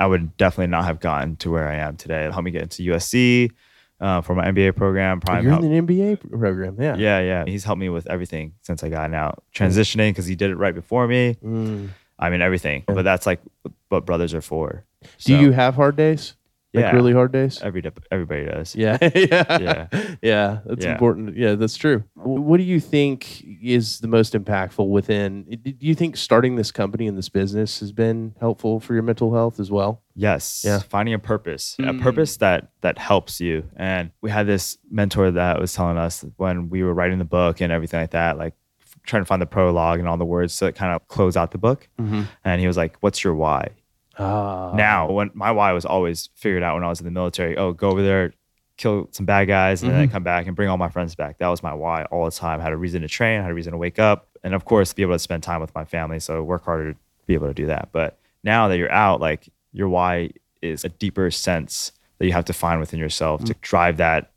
I would definitely not have gotten to where I am today. It helped me get into USC uh, for my MBA program. Prime You're helped- in the MBA program, yeah. yeah, yeah. He's helped me with everything since I got out. Transitioning because he did it right before me. Mm. I mean everything. But that's like what brothers are for. Do So, you have hard days? Like Yeah. really hard days? Every everybody does. Yeah, yeah, Yeah. yeah. That's Yeah. important. Yeah, that's true. What do you think is the most impactful within? Do you think starting this company and this business has been helpful for your mental health as well? Yes. Yeah. Finding a purpose, Mm. a purpose that that helps you. And we had this mentor that was telling us when we were writing the book and everything like that, like trying to find the prologue and all the words to kind of close out the book. Mm-hmm. And he was like, "What's your why?" Ah, now, when my why was always figured out when I was in the military. Oh, go over there, kill some bad guys, and then Mhm. come back and bring all my friends back. That was my why all the time. had a reason to train, had a reason to wake up, and of course, be able to spend time with my family. So work harder to be able to do that. But now that you're out, like your why is a deeper sense that you have to find within yourself to drive that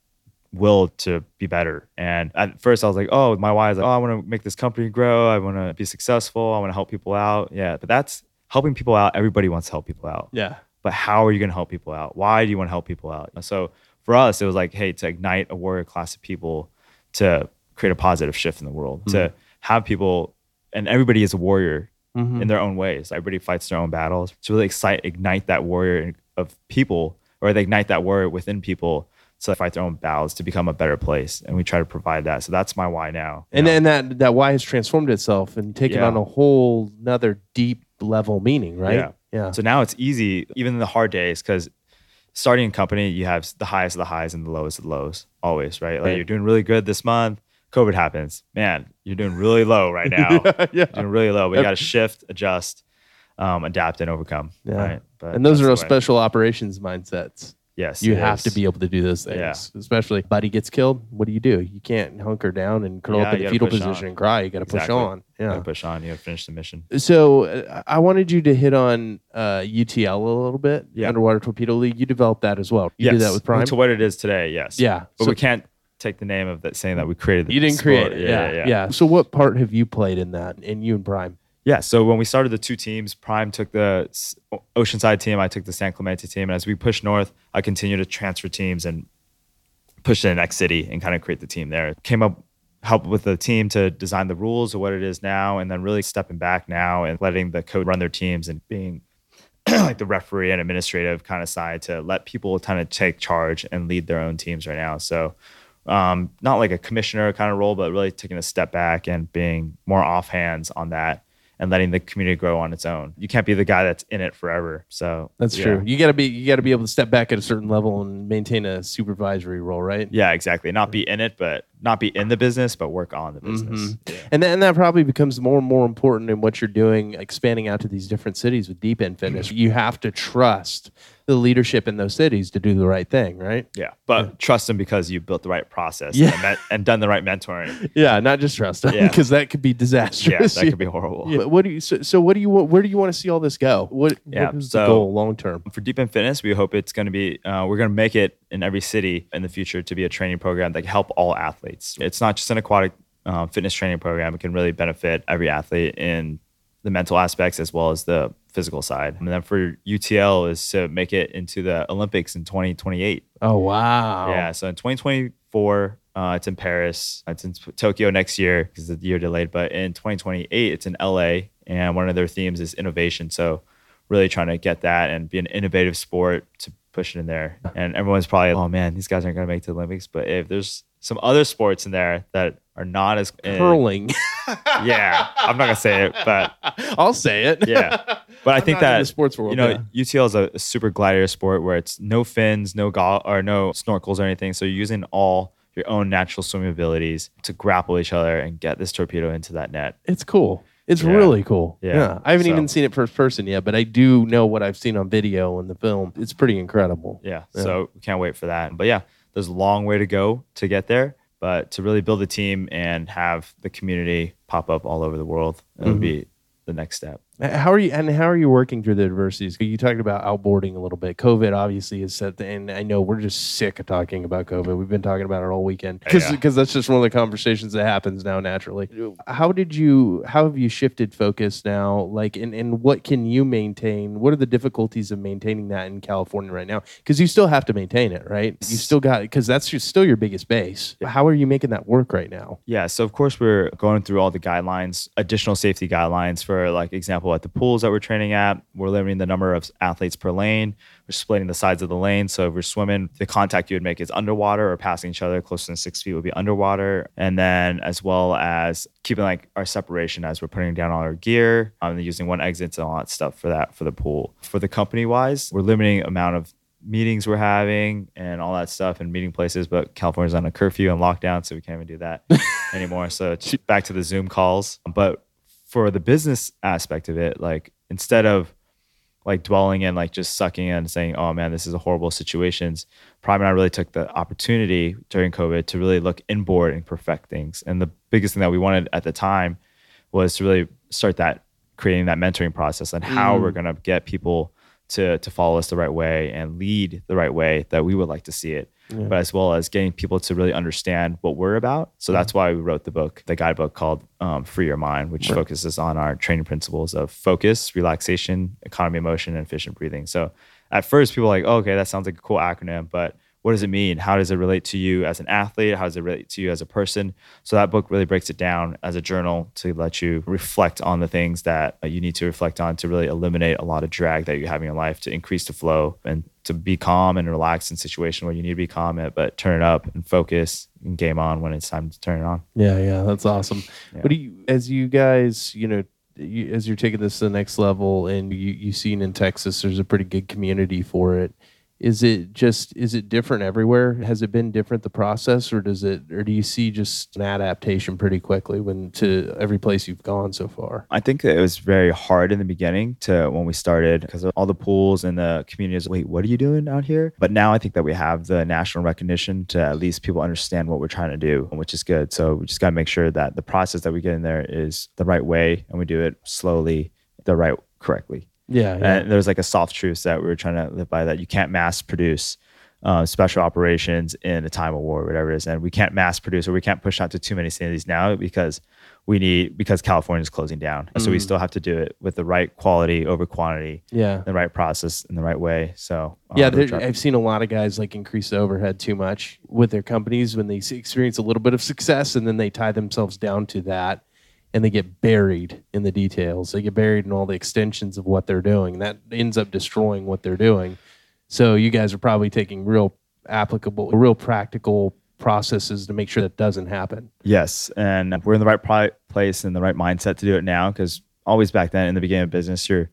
will to be better. And at first I was like, oh, my why is like, oh, I want to make this company grow. I want to be successful. I want to help people out. Yeah. But that's helping people out. Everybody wants to help people out. yeah. But how are you going to help people out? Why do you want to help people out? So for us, it was like, hey, to ignite a warrior class of people to create a positive shift in the world, to have people, and everybody is a warrior Mhm. in their own ways. Everybody fights their own battles. To really excite, ignite that warrior of people, or they ignite that warrior within people to fight their own battles to become a better place. And we try to provide that. So that's my why now. And know? then that that why has transformed itself and taken Yeah. on a whole another deep level meaning, right? Yeah. Yeah. So now it's easy, even in the hard days, because starting a company, you have the highest of the highs and the lowest of the lows, always, right? Like Right. you're doing really good this month, COVID happens. Man, you're doing really low right now. yeah. You're doing really low. We got to shift, adjust, um, adapt, and overcome. Yeah. Right. But And those are all that's the way- special operations mindsets. Yes. You have is. to be able to do those things. Yeah. Especially buddy gets killed. What do you do? You can't hunker down and curl Yeah, up in a fetal position on. and cry. You got to push on. Yeah. push on. You got to finish the mission. So uh, I wanted you to hit on uh, UTL a little bit. Yeah. Underwater Torpedo League. You developed that as well. You did that with Prime. To what it is today, yes. Yeah. But So- we can't take the name of that saying that we created the you didn't sport. create it. Yeah, yeah. yeah So what part have you played in that? In you and Prime. Yeah. So when we started the two teams, Prime took the Oceanside team, I took the San Clemente team. And as we pushed north, I continued to transfer teams and push to the next city and kind of create the team there. Came up, helped with the team to design the rules of what it is now, and then really stepping back now and letting the code run their teams and being like the referee and administrative kind of side to let people kind of take charge and lead their own teams right now. So um, not like a commissioner kind of role, but really taking a step back and being more off hands on that and letting the community grow on its own. You can't be the guy that's in it forever. So That's yeah. true. You got to be you got to be able to step back at a certain level and maintain a supervisory role, right? Yeah, exactly. Not be in it, but not be in the business, but work on the business. Mhm. Yeah. And then and that probably becomes more and more important in what you're doing, expanding out to these different cities with deep end fitness. You have to trust the leadership in those cities to do the right thing, right? Yeah, but trust them because you built the right process Yeah. and, met, and done the right mentoring. Yeah, not just trust them Yeah. because that could be disastrous. Yeah, that could be horrible. Yeah, What do you? So, so what do you? want- Where do you want to see all this go? What, Yeah, what is the so- goal long term? For Deep End Fitness, we hope it's going to be, uh, we're going to make it in every city in the future to be a training program that can help all athletes. It's not just an aquatic uh, fitness training program, it can really benefit every athlete in the mental aspects as well as the physical side. And then for UTL is to make it into the Olympics in 2028. Oh wow! Yeah, so in 2024, uh, it's in Paris. It's in Tokyo next year because the year delayed. But in 2028, it's in LA, and one of their themes is innovation. So really trying to get that and be an innovative sport to push it in there. And everyone's probably, oh man, these guys aren't going to make the Olympics. But if there's some other sports in there that are not as eh, curling. yeah, I'm not gonna say it, but I'll say it. yeah. But I I'm think that the sports world. you know, yeah. UTL is a, a super gladiator sport where it's no fins, no go- or no snorkels or anything. So you're using all your own natural swimming abilities to grapple each other and get this torpedo into that net. it's cool. It's Yeah. really cool. Yeah. Yeah. I haven't So- even seen it first person yet, but I do know what I've seen on video and the film. It's pretty incredible. Yeah. Yeah. So can't wait for that. But yeah, there's a long way to go to get there. But to really build a team and have the community pop up all over the world, it would Mhm. be the next step. How are you and how are you working through the adversities? You talked about outboarding a little bit. COVID obviously is set, and I know we're just sick of talking about COVID. We've been talking about it all weekend because Yeah. that's just one of the conversations that happens now naturally. How did you? How have you shifted focus now? Like, and and what can you maintain? What are the difficulties of maintaining that in California right now? Because you still have to maintain it, right? You still got because that's your, still your biggest base. How are you making that work right now? Yeah, so of course we're going through all the guidelines, additional safety guidelines for like example at the pools that we're training at, we're limiting the number of athletes per lane. We're splitting the sides of the lane. So if we're swimming, the contact you would make is underwater or passing each other closer than six feet would be underwater. And then as well as keeping like our separation as we're putting down all our gear, um, and using one exit and all that stuff for that for the pool. For the company wise, we're limiting amount of meetings we're having and all that stuff and meeting places, but California's on a curfew and lockdown, so we can't even do that anymore. So back to the Zoom calls. But for the business aspect of it, like instead of like dwelling in like just sucking in and saying, oh man, this is a horrible situation," Prime and I really took the opportunity during COVID to really look inboard and perfect things. And the biggest thing that we wanted at the time was to really start that creating that mentoring process and how Mm. we're gonna get people to to follow us the right way and lead the right way that we would like to see it Yeah. but as well as getting people to really understand what we're about so Mm. that's why we wrote the book the guidebook called um, free your mind which Right. focuses on our training principles of focus relaxation economy of motion and efficient breathing so at first people are like oh, okay that sounds like a cool acronym but what does it mean how does it relate to you as an athlete how does it relate to you as a person so that book really breaks it down as a journal to let you reflect on the things that uh, you need to reflect on to really eliminate a lot of drag that you have in your life to increase the flow and to be calm and relaxed in situation where you need to be calm at, but turn it up and focus and game on when it's time to turn it on. Yeah, yeah, that's awesome. Yeah. What do you, as you guys, you know, you, as you're taking this to the next level, and you you seen in Texas, there's a pretty good community for it. Is it just is it different everywhere? Has it been different the process, or does it, or do you see just an adaptation pretty quickly when to every place you've gone so far? I think it was very hard in the beginning to when we started because all the pools and the communities. Wait, what are you doing out here? But now I think that we have the national recognition to at least people understand what we're trying to do, which is good. So we just got to make sure that the process that we get in there is the right way and we do it slowly, the right correctly. Yeah, yeah. And there's like a soft truth that we were trying to live by that you can't mass produce uh, special operations in a time of war, whatever it is. And we can't mass produce or we can't push out to too many cities now because we need, because California is closing down. So we Mm. still have to do it with the right quality over quantity, yeah. the right process in the right way. So, um, Yeah, there- I've seen a lot of guys like increase the overhead too much with their companies when they experience a little bit of success and then they tie themselves down to that and they get buried in the details. They get buried in all the extensions of what they're doing. And that ends up destroying what they're doing. So you guys are probably taking real applicable, real practical processes to make sure that doesn't happen. Yes, and we're in the right pri- place and the right mindset to do it now because always back then in the beginning of business, you're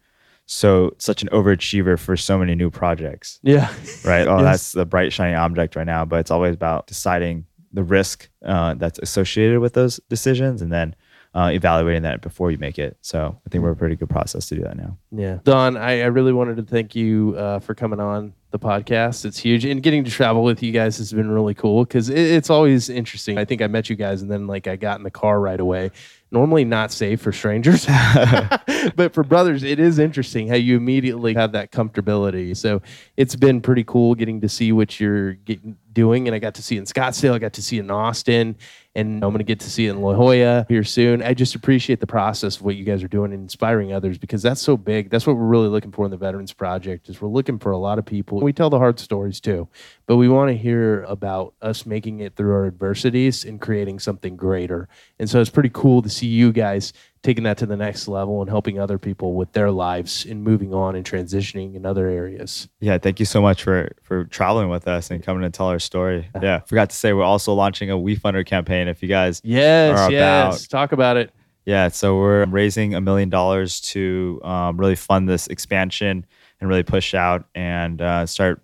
so such an overachiever for so many new projects, Yeah. right? Oh, Yes. that's the bright shining object right now, but it's always about deciding the risk uh, that's associated with those decisions and then uh, evaluating that before you make it. So I think we're a pretty good process to do that now. Yeah. Don, I, I really wanted to thank you uh, for coming on the podcast. It's huge. And getting to travel with you guys has been really cool because it, it's always interesting. I think I met you guys and then like I got in the car right away. Normally not safe for strangers, but for brothers, it is interesting how you immediately have that comfortability. So it's been pretty cool getting to see what you're getting, doing. And I got to see in Scottsdale. I got to see in Austin and I'm going to get to see it in La Jolla here soon. I just appreciate the process of what you guys are doing and inspiring others because that's so big. That's what we're really looking for in the Veterans Project is we're looking for a lot of people. We tell the hard stories too, but we want to hear about us making it through our adversities and creating something greater. And so it's pretty cool to see you guys taking that to the next level and helping other people with their lives and moving on and transitioning in other areas. Yeah, thank you so much for for traveling with us and coming to tell our story. Yeah, forgot to say we're also launching a We WeFunder campaign. If you guys Yes, Are yes. Talk about it. Yeah, so we're raising a million dollars to um, really fund this expansion and really push out and uh, start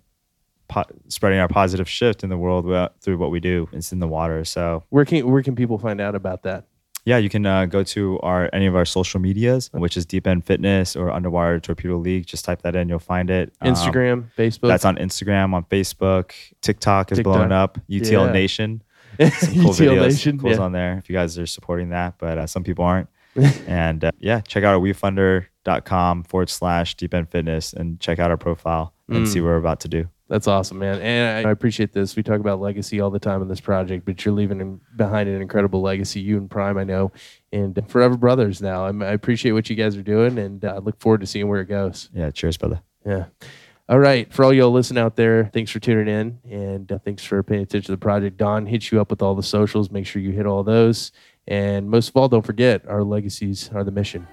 po- spreading our positive shift in the world through what we do. It's in the water. So Where can where can people find out about that? Yeah, you can uh, go to our any of our social medias, which is Deep End Fitness or Underwater Torpedo League. Just type that in, you'll find it. Um, Instagram, Facebook. that's on Instagram, on Facebook. TikTok is TikTok. blowing up. UTL Yeah. Nation. Some cool UTL videos, Nation, cool's yeah. on there if you guys are supporting that, but uh, some people aren't. and uh, yeah, check out our wefunder.com forward slash deep end fitness and check out our profile and Mm. see what we're about to do. That's awesome, man. And I I appreciate this. We talk about legacy all the time in this project, but you're leaving in- behind an incredible legacy. You and Prime, I know, and forever brothers now. I'm, I appreciate what you guys are doing, and I look forward to seeing where it goes. Yeah, cheers, brother. Yeah. All right. For all y'all listening out there, thanks for tuning in and uh, thanks for paying attention to the project. Don hits you up with all the socials. Make sure you hit all those. And most of all, don't forget our legacies are the mission.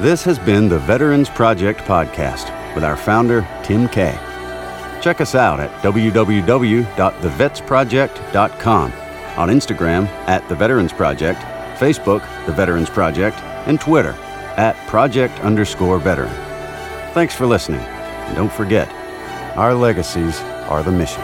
This has been the Veterans Project Podcast with our founder, Tim Kay. Check us out at www.thevetsproject.com, on Instagram at The Veterans Project, Facebook, The Veterans Project, and Twitter at Project underscore veteran. Thanks for listening, and don't forget, our legacies are the mission.